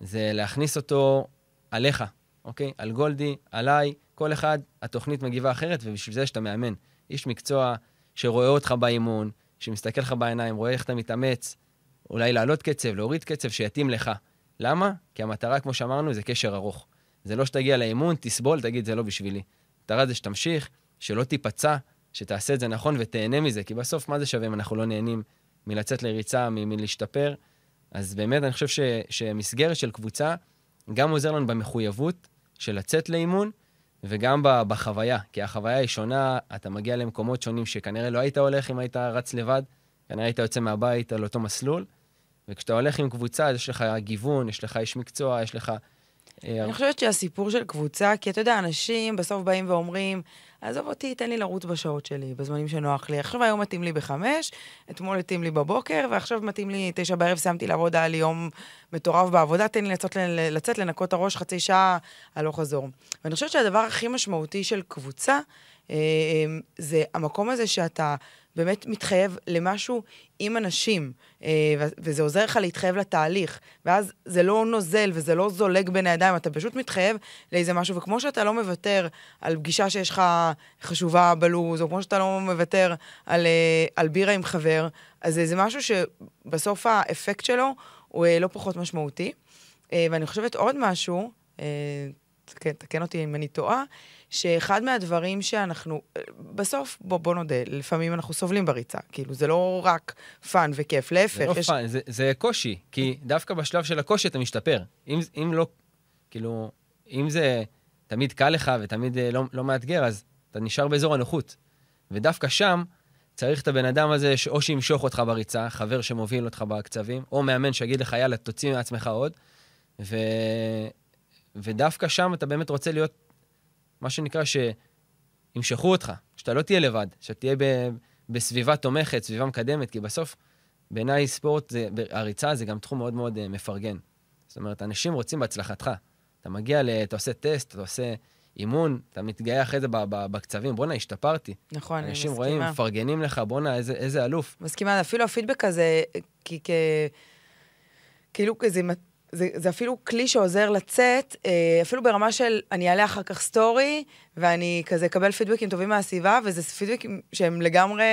Speaker 2: זה להכניס אותו עליך, אוקיי? על גולדי, עליי, כל אחד, התוכנית מגיבה אחרת, ובשביל זה יש את המאמן. איש מקצוע שרואה אותך באימון, שמסתכל לך בעיניים, רואה איך אתה מתאמץ, אולי לעלות קצב, להוריד קצב, שיתאים לך, למה? כי המטרה, כמו שאמרנו, זה קשר ארוך. זה לא שתגיע לאימון, תסבול, תגיד, זה לא בשבילי. המטרה זה שתמשיך, שלא תיפצע, שתעשה את זה נכון ותהנה מזה, כי בסוף, מה זה שווה אם אנחנו לא נהנים מלצאת לריצה, מלהשתפר? אז באמת, אני חושב ש, שמסגרת של קבוצה גם עוזר לנו במחויבות של לצאת לאימון, וגם בחוויה, כי החוויה היא שונה, אתה מגיע למקומות שונים שכנראה לא היית הולך אם היית רץ לבד, כנראה היית יוצא מהבית על אותו מסלול, וכשאתה הולך עם קבוצה, יש לך גיוון, יש לך איש מקצוע, יש לך...
Speaker 1: אה, אני חושבת שהסיפור של קבוצה, כי אתה יודע, אנשים בסוף באים ואומרים, עזוב אותי, תן לי לרוץ בשעות שלי, בזמנים שנוח לי. עכשיו היום מתאים לי בחמש, אתמול מתאים לי בבוקר, ועכשיו מתאים לי תשע בערב, סיימתי לעבוד, היה לי יום מטורף בעבודה, תן לי לצאת, לצאת לנקות את הראש חצי שעה הלוך חזור. ואני חושבת שהדבר הכי משמעותי של קבוצה, אה, אה, זה המקום הזה שאתה באמת מתחייב למשהו עם אנשים, אה, וזה עוזר לך להתחייב לתהליך, ואז זה לא נוזל וזה לא זולג בין הידיים, אתה פשוט מתחייב לאיזה משהו, וכמו שאתה לא מוותר על פגישה שיש לך חשובה בלוז, או כמו שאתה לא מוותר על, אה, על בירה עם חבר, אז זה משהו שבסוף האפקט שלו הוא אה, לא פחות משמעותי. ואני חושבת עוד משהו, תקן אותי אם אני טועה, שאחד מהדברים שאנחנו, בסוף, בוא, בוא נודה, לפעמים אנחנו סובלים בריצה. כאילו, זה לא רק fun וכיף, להפך.
Speaker 2: זה לא יש... fun, זה, זה קושי, כי דווקא בשלב של הקושי אתה משתפר. אם, אם לא, כאילו, אם זה תמיד קל לך ותמיד אה, לא, לא מאתגר, אז אתה נשאר באזור הנוחות. ודווקא שם צריך את הבן אדם הזה, או שימשוך אותך בריצה, חבר שמוביל אותך בקצבים, או מאמן שיגיד לך, יאללה, תוציא מעצמך עוד. ו... ודווקא שם אתה באמת רוצה להיות מה שנקרא, שימשכו אותך, שאתה לא תהיה לבד, שאתה תהיה ב, בסביבה תומכת, סביבה מקדמת, כי בסוף, בעיניי ספורט, זה, הריצה זה גם תחום מאוד מאוד uh, מפרגן. זאת אומרת, אנשים רוצים בהצלחתך. אתה מגיע, ל, אתה עושה טסט, אתה עושה אימון, אתה מתגאה אחרי זה בקצבים, בואנה, השתפרתי.
Speaker 1: נכון, אני
Speaker 2: מסכימה. אנשים רואים, מפרגנים לך, בואנה, איזה, איזה אלוף.
Speaker 1: מסכימה, אפילו הפידבק הזה, כי כ... כאילו, זה זה, זה אפילו כלי שעוזר לצאת, אה, אפילו ברמה של אני אעלה אחר כך סטורי, ואני כזה אקבל פידבקים טובים מהסביבה, וזה פידבקים שהם לגמרי,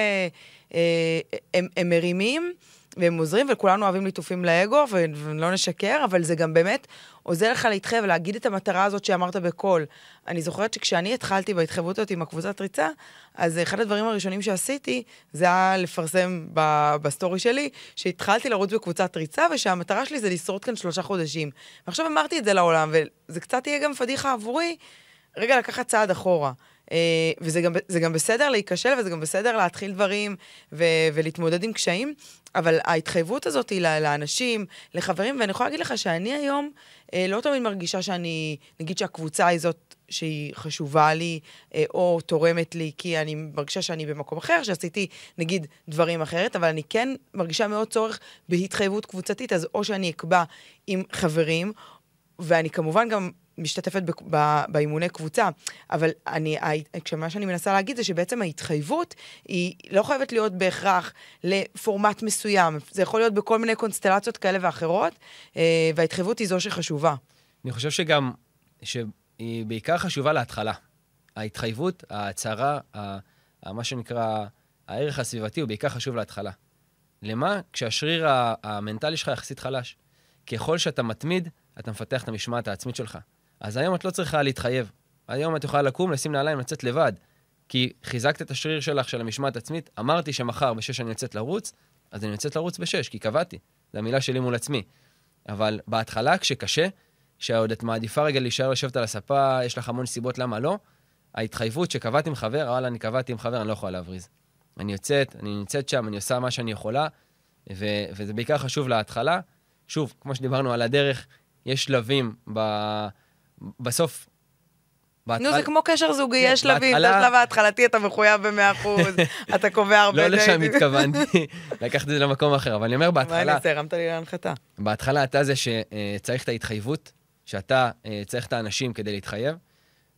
Speaker 1: הם, הם מרימים. והם עוזרים, וכולנו אוהבים ליטופים לאגו, ולא נשקר, אבל זה גם באמת עוזר לך להתחייב, להגיד את המטרה הזאת שאמרת בקול. אני זוכרת שכשאני התחלתי בהתחייבות הזאת עם הקבוצת ריצה, אז אחד הדברים הראשונים שעשיתי, זה היה לפרסם ב- בסטורי שלי, שהתחלתי לרוץ בקבוצת ריצה, ושהמטרה שלי זה לשרוד כאן שלושה חודשים. ועכשיו אמרתי את זה לעולם, וזה קצת יהיה גם פדיחה עבורי, רגע לקחת צעד אחורה. אה, וזה גם, גם בסדר להיכשל, וזה גם בסדר להתחיל דברים ו- ולהתמודד עם קשיים, אבל ההתחייבות הזאת היא לאנשים, לחברים, ואני יכולה להגיד לך שאני היום uh, לא תמיד מרגישה שאני, נגיד שהקבוצה היא זאת שהיא חשובה לי, uh, או תורמת לי, כי אני מרגישה שאני במקום אחר, שעשיתי, נגיד, דברים אחרת, אבל אני כן מרגישה מאוד צורך בהתחייבות קבוצתית, אז או שאני אקבע עם חברים, ואני כמובן גם משתתפת באימוני קבוצה, אבל אני, מה שאני מנסה להגיד זה שבעצם ההתחייבות היא לא חייבת להיות בהכרח לפורמט מסוים, זה יכול להיות בכל מיני קונסטלציות כאלה ואחרות, אה, וההתחייבות היא זו שחשובה.
Speaker 2: אני חושב שגם, שהיא בעיקר חשובה להתחלה. ההתחייבות, ההצהרה, מה שנקרא, הערך הסביבתי הוא בעיקר חשוב להתחלה. למה? כשהשריר המנטלי שלך יחסית חלש. ככל שאתה מתמיד, אתה מפתח את המשמעת העצמית שלך. אז היום את לא צריכה להתחייב. היום את יכולה לקום, לשים נעליים, לצאת לבד. כי חיזקת את השריר שלך, של המשמעת עצמית. אמרתי שמחר בשש אני יוצאת לרוץ, אז אני יוצאת לרוץ בשש, כי קבעתי. זו המילה שלי מול עצמי. אבל בהתחלה, כשקשה, שעוד את מעדיפה רגע להישאר לשבת על הספה, יש לך המון סיבות למה לא, ההתחייבות שקבעתי עם חבר, וואלה, אני קבעתי עם חבר, אני לא יכולה להבריז. אני יוצאת, אני נמצאת שם, אני עושה מה שאני יכולה, ו- וזה בעיקר חשוב להתחלה. שוב, כמו שדיברנו על הדרך, יש שלבים ב- בסוף...
Speaker 1: נו, זה כמו קשר זוגי, יש שלבים, את השלב ההתחלתי אתה מחויב ב-100%, אתה קובע הרבה...
Speaker 2: לא לשם התכוונתי, לקחתי את זה למקום אחר, אבל אני אומר בהתחלה... מה
Speaker 1: אני אעשה, הרמת לי להנחתה.
Speaker 2: בהתחלה אתה זה שצריך את ההתחייבות, שאתה אה, צריך את האנשים כדי להתחייב,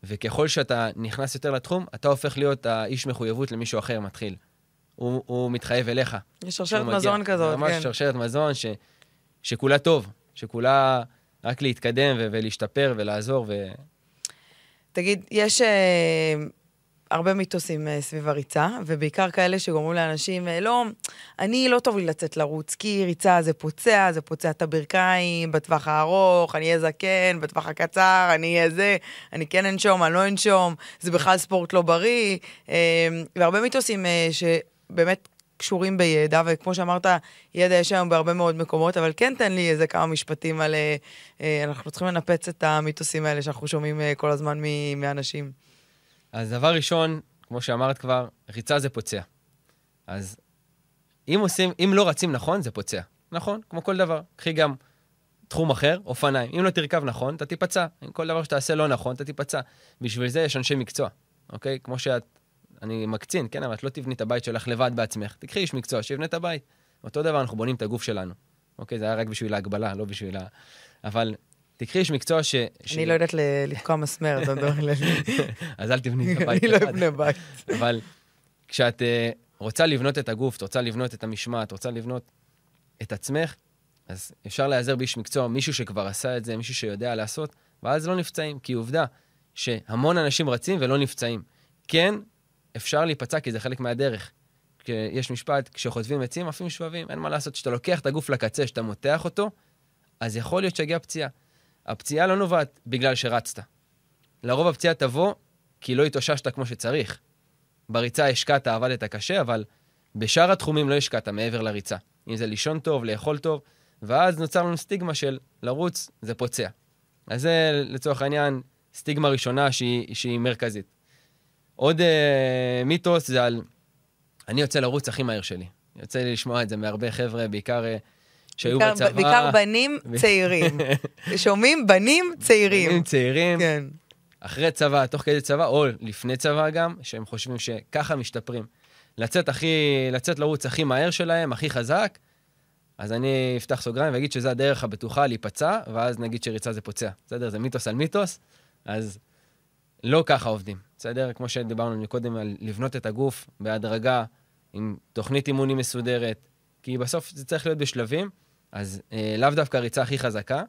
Speaker 2: וככל שאתה נכנס יותר לתחום, אתה הופך להיות האיש מחויבות למישהו אחר מתחיל. הוא, מתחייב אליך.
Speaker 1: יש שרשרת מזון כזאת, כן.
Speaker 2: ממש שרשרת מזון שכולה טוב, שכולה... רק להתקדם ו- ולהשתפר ולעזור. ו...
Speaker 1: תגיד, יש... Uh, הרבה מיתוסים אה, סביב הריצה, ובעיקר כאלה שגורמים לאנשים, אה, לא, אני לא טוב לי לצאת לרוץ, כי ריצה זה פוצע, זה פוצע את הברכיים, בטווח הארוך, אני אהיה זקן, בטווח הקצר, אני אהיה זה, אני כן אנשום, אני לא אנשום, זה בכלל ספורט לא בריא, אה, והרבה מיתוסים שבאמת קשורים בידע, וכמו שאמרת, ידע יש היום בהרבה מאוד מקומות, אבל כן תן לי איזה כמה משפטים על... אנחנו צריכים לנפץ את המיתוסים האלה שאנחנו שומעים כל הזמן מאנשים.
Speaker 2: אז דבר ראשון, כמו שאמרת כבר, ריצה זה פוצע. אז אם עושים, אם לא רצים נכון, זה פוצע. נכון, כמו כל דבר. קחי גם תחום אחר, אופניים. אם לא תרכב נכון, אתה תיפצע. אם כל דבר שתעשה לא נכון, אתה תיפצע. בשביל זה יש אנשי מקצוע, אוקיי? כמו שאת, אני מקצין, כן, אבל את לא תבני את הבית שלך לבד בעצמך. תקחי איש מקצוע שיבנה את הבית. אותו דבר, אנחנו בונים את הגוף שלנו. אוקיי? זה היה רק בשביל ההגבלה, לא בשביל ה... אבל תקחי איש מקצוע ש...
Speaker 1: אני לא יודעת לתקוע מסמר, אתה מדבר לי.
Speaker 2: אז אל תבני את הבית.
Speaker 1: אני לא אבנה בית.
Speaker 2: אבל כשאת אה, רוצה לבנות את הגוף, את רוצה לבנות את המשמעת, את רוצה לבנות את עצמך, אז אפשר להיעזר באיש מקצוע, מישהו שכבר עשה את זה, מישהו שיודע לעשות, ואז לא נפצעים. כי עובדה שהמון אנשים רצים ולא נפצעים. כן, אפשר להיפצע כי זה חלק מהדרך. יש משפט, כשחוטבים עצים, עפים שבבים, אין מה לעשות. כשאתה לוקח את הגוף לקצה, כשאתה מותח אותו, אז יכול להיות שיגיע פציעה. הפציעה לא נובעת בגלל שרצת. לרוב הפציעה תבוא כי לא התאוששת כמו שצריך. בריצה השקעת, עבדת קשה, אבל בשאר התחומים לא השקעת מעבר לריצה. אם זה לישון טוב, לאכול טוב, ואז נוצר לנו סטיגמה של לרוץ זה פוצע. אז זה לצורך העניין סטיגמה ראשונה שהיא, שהיא מרכזית. עוד אה, מיתוס זה על אני יוצא לרוץ הכי מהר שלי. יוצא לי לשמוע את זה מהרבה חבר'ה, בעיקר אה, שהיו בעיקר, בצבא...
Speaker 1: בעיקר בנים צעירים. שומעים? בנים צעירים.
Speaker 2: בנים צעירים. כן. אחרי צבא, תוך כדי צבא, או לפני צבא גם, שהם חושבים שככה משתפרים. לצאת הכי, לצאת לרוץ הכי מהר שלהם, הכי חזק, אז אני אפתח סוגריים ואגיד שזה הדרך הבטוחה להיפצע, ואז נגיד שריצה זה פוצע. בסדר? זה מיתוס על מיתוס, אז לא ככה עובדים. בסדר? כמו שדיברנו קודם על לבנות את הגוף בהדרגה, עם תוכנית אימונים מסודרת, כי בסוף זה צריך להיות בשלבים. אז אה, לאו דווקא הריצה הכי חזקה,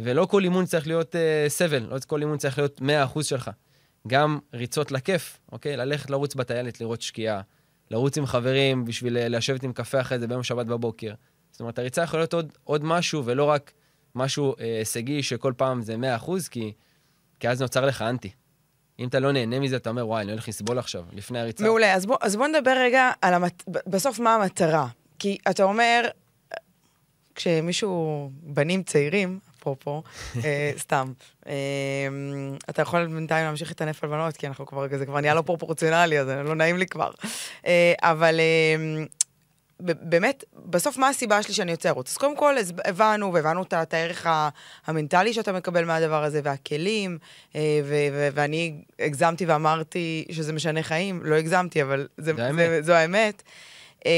Speaker 2: ולא כל אימון צריך להיות אה, סבל, לא כל אימון צריך להיות 100% שלך. גם ריצות לכיף, אוקיי? ללכת לרוץ בטיילת, לראות שקיעה, לרוץ עם חברים בשביל אה, לשבת עם קפה אחרי זה ביום שבת בבוקר. זאת אומרת, הריצה יכולה להיות עוד, עוד משהו, ולא רק משהו אה, הישגי שכל פעם זה 100%, כי, כי אז נוצר לך אנטי. אם אתה לא נהנה מזה, אתה אומר, וואי, אני הולך לסבול עכשיו, לפני הריצה.
Speaker 1: מעולה, אז בוא, אז בוא נדבר רגע על המת... בסוף מה המטרה. כי אתה אומר, כשמישהו, בנים צעירים, אפרופו, אה, סתם, אה, אתה יכול בינתיים להמשיך את הנפל בנות, כי אנחנו כבר, זה כבר נהיה לא פרופורציונלי, אז לא נעים לי כבר. אה, אבל אה, באמת, בסוף מה הסיבה שלי שאני יוצא לרוץ? אז קודם כל הבנו, והבנו את הערך המנטלי שאתה מקבל מהדבר הזה, והכלים, אה, ואני הגזמתי ואמרתי שזה משנה חיים, לא הגזמתי, אבל זה, זה, זה, זו האמת. אה,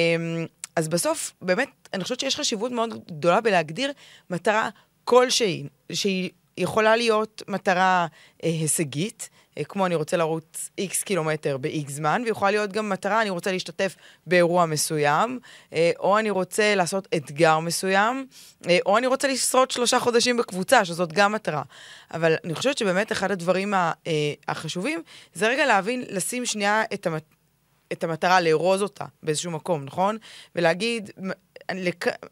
Speaker 1: אז בסוף, באמת, אני חושבת שיש חשיבות מאוד גדולה בלהגדיר מטרה כלשהי, שהיא יכולה להיות מטרה אה, הישגית, כמו אני רוצה לרוץ איקס קילומטר באיקס זמן, ויכולה להיות גם מטרה, אני רוצה להשתתף באירוע מסוים, אה, או אני רוצה לעשות אתגר מסוים, אה, או אני רוצה לשרוד שלושה חודשים בקבוצה, שזאת גם מטרה. אבל אני חושבת שבאמת אחד הדברים אה, החשובים, זה רגע להבין, לשים שנייה את המטרה. את המטרה, לארוז אותה באיזשהו מקום, נכון? ולהגיד,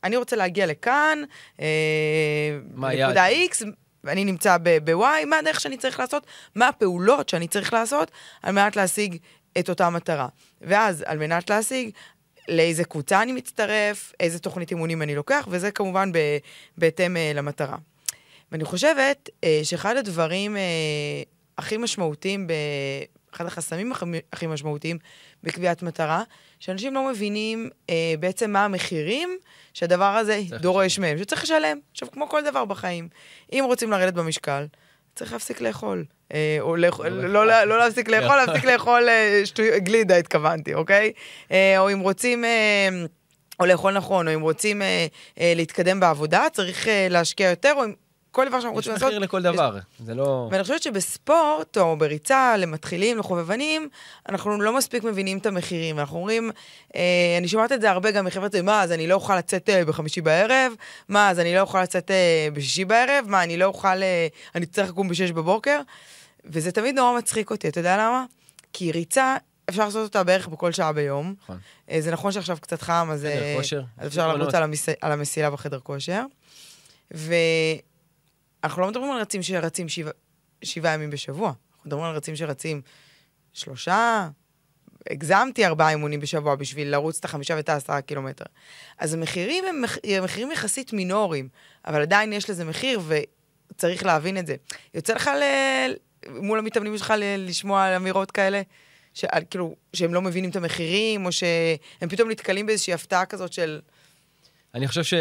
Speaker 1: אני, רוצה להגיע לכאן, אה, נקודה X, ואני נמצא ב-Y, מה הדרך שאני צריך לעשות? מה הפעולות שאני צריך לעשות על מנת להשיג את אותה מטרה? ואז, על מנת להשיג, לאיזה קבוצה אני מצטרף, איזה תוכנית אימונים אני לוקח, וזה כמובן בהתאם uh, למטרה. ואני חושבת uh, שאחד הדברים uh, הכי משמעותיים. אחד החסמים הכי משמעותיים בקביעת מטרה, שאנשים לא מבינים אה, בעצם מה המחירים שהדבר הזה דורש מהם, שצריך לשלם. עכשיו, כמו כל דבר בחיים, אם רוצים לרדת במשקל, צריך להפסיק לאכול. אה, או לאכ... לא, לא, לא, לא להפסיק לאכול, להפסיק לאכול אה, שטו... גלידה, התכוונתי, אוקיי? אה, או אם רוצים... אה, או לאכול נכון, או אם רוצים אה, אה, להתקדם בעבודה, צריך אה, להשקיע יותר, או אם כל דבר שאנחנו רוצים לעשות...
Speaker 2: יש מחיר לכל דבר, זה לא...
Speaker 1: ואני חושבת שבספורט, או בריצה, למתחילים, לחובבנים, אנחנו לא מספיק מבינים את המחירים. אנחנו אומרים, אה, אני שומעת את זה הרבה גם מחברת, מה, אז אני לא אוכל לצאת אה, בחמישי בערב? מה, אז אני לא אוכל לצאת אה, בשישי בערב? מה, אני לא אוכל... אה, אני צריך לקום בשש בבוקר? וזה תמיד נורא מצחיק אותי, אתה יודע למה? כי ריצה, אפשר לעשות אותה בערך בכל שעה ביום.
Speaker 2: נכון.
Speaker 1: אה, זה נכון שעכשיו קצת חם, אז, אה. אז אפשר לרוץ על, המס... על המסילה בחדר כושר. ואנחנו לא מדברים על רצים שרצים שבע... שבעה ימים בשבוע, אנחנו מדברים על רצים שרצים שלושה, הגזמתי ארבעה אימונים בשבוע בשביל לרוץ את החמישה ואת העשרה קילומטר. אז המחירים הם מח... מחירים יחסית מינוריים, אבל עדיין יש לזה מחיר וצריך להבין את זה. יוצא לך ל... מול המתאמנים שלך ל... לשמוע אמירות כאלה? ש... כאילו, שהם לא מבינים את המחירים, או שהם פתאום נתקלים באיזושהי הפתעה כזאת של...
Speaker 2: אני חושב ש...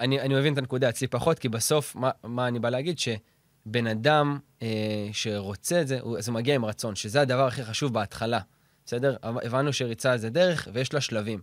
Speaker 2: אני, אני מבין את הנקודה אצלי פחות, כי בסוף, מה, מה אני בא להגיד? שבן אדם אה, שרוצה את זה, הוא, אז מגיע עם רצון, שזה הדבר הכי חשוב בהתחלה, בסדר? הבנו שריצה זה דרך ויש לה שלבים.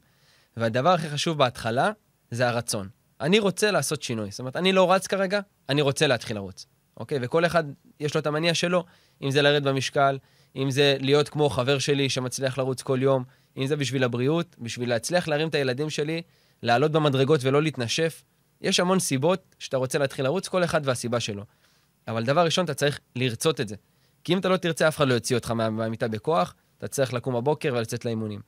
Speaker 2: והדבר הכי חשוב בהתחלה זה הרצון. אני רוצה לעשות שינוי. זאת אומרת, אני לא רץ כרגע, אני רוצה להתחיל לרוץ, אוקיי? וכל אחד, יש לו את המניע שלו, אם זה לרדת במשקל, אם זה להיות כמו חבר שלי שמצליח לרוץ כל יום, אם זה בשביל הבריאות, בשביל להצליח להרים את הילדים שלי, לעלות במדרגות ולא להתנשף. יש המון סיבות שאתה רוצה להתחיל לרוץ, כל אחד והסיבה שלו. אבל דבר ראשון, אתה צריך לרצות את זה. כי אם אתה לא תרצה, אף אחד לא יוציא אותך מהמיטה בכוח, אתה צריך לקום בבוקר ולצאת לאימונים.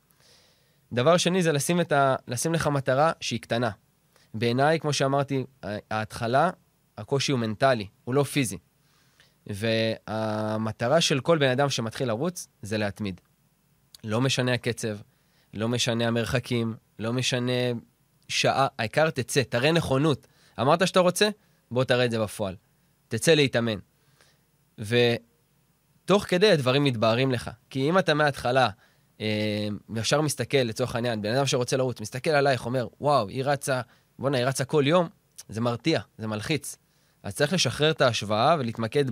Speaker 2: דבר שני זה לשים, ה... לשים לך מטרה שהיא קטנה. בעיניי, כמו שאמרתי, ההתחלה, הקושי הוא מנטלי, הוא לא פיזי. והמטרה של כל בן אדם שמתחיל לרוץ זה להתמיד. לא משנה הקצב, לא משנה המרחקים, לא משנה שעה, העיקר תצא, תראה נכונות. אמרת שאתה רוצה? בוא תראה את זה בפועל. תצא להתאמן. ותוך כדי הדברים מתבהרים לך. כי אם אתה מההתחלה אה, ישר מסתכל, לצורך העניין, בן אדם שרוצה לרוץ, מסתכל עלייך, אומר, וואו, היא רצה, בואנה, היא רצה כל יום, זה מרתיע, זה מלחיץ. אז צריך לשחרר את ההשוואה ולהתמקד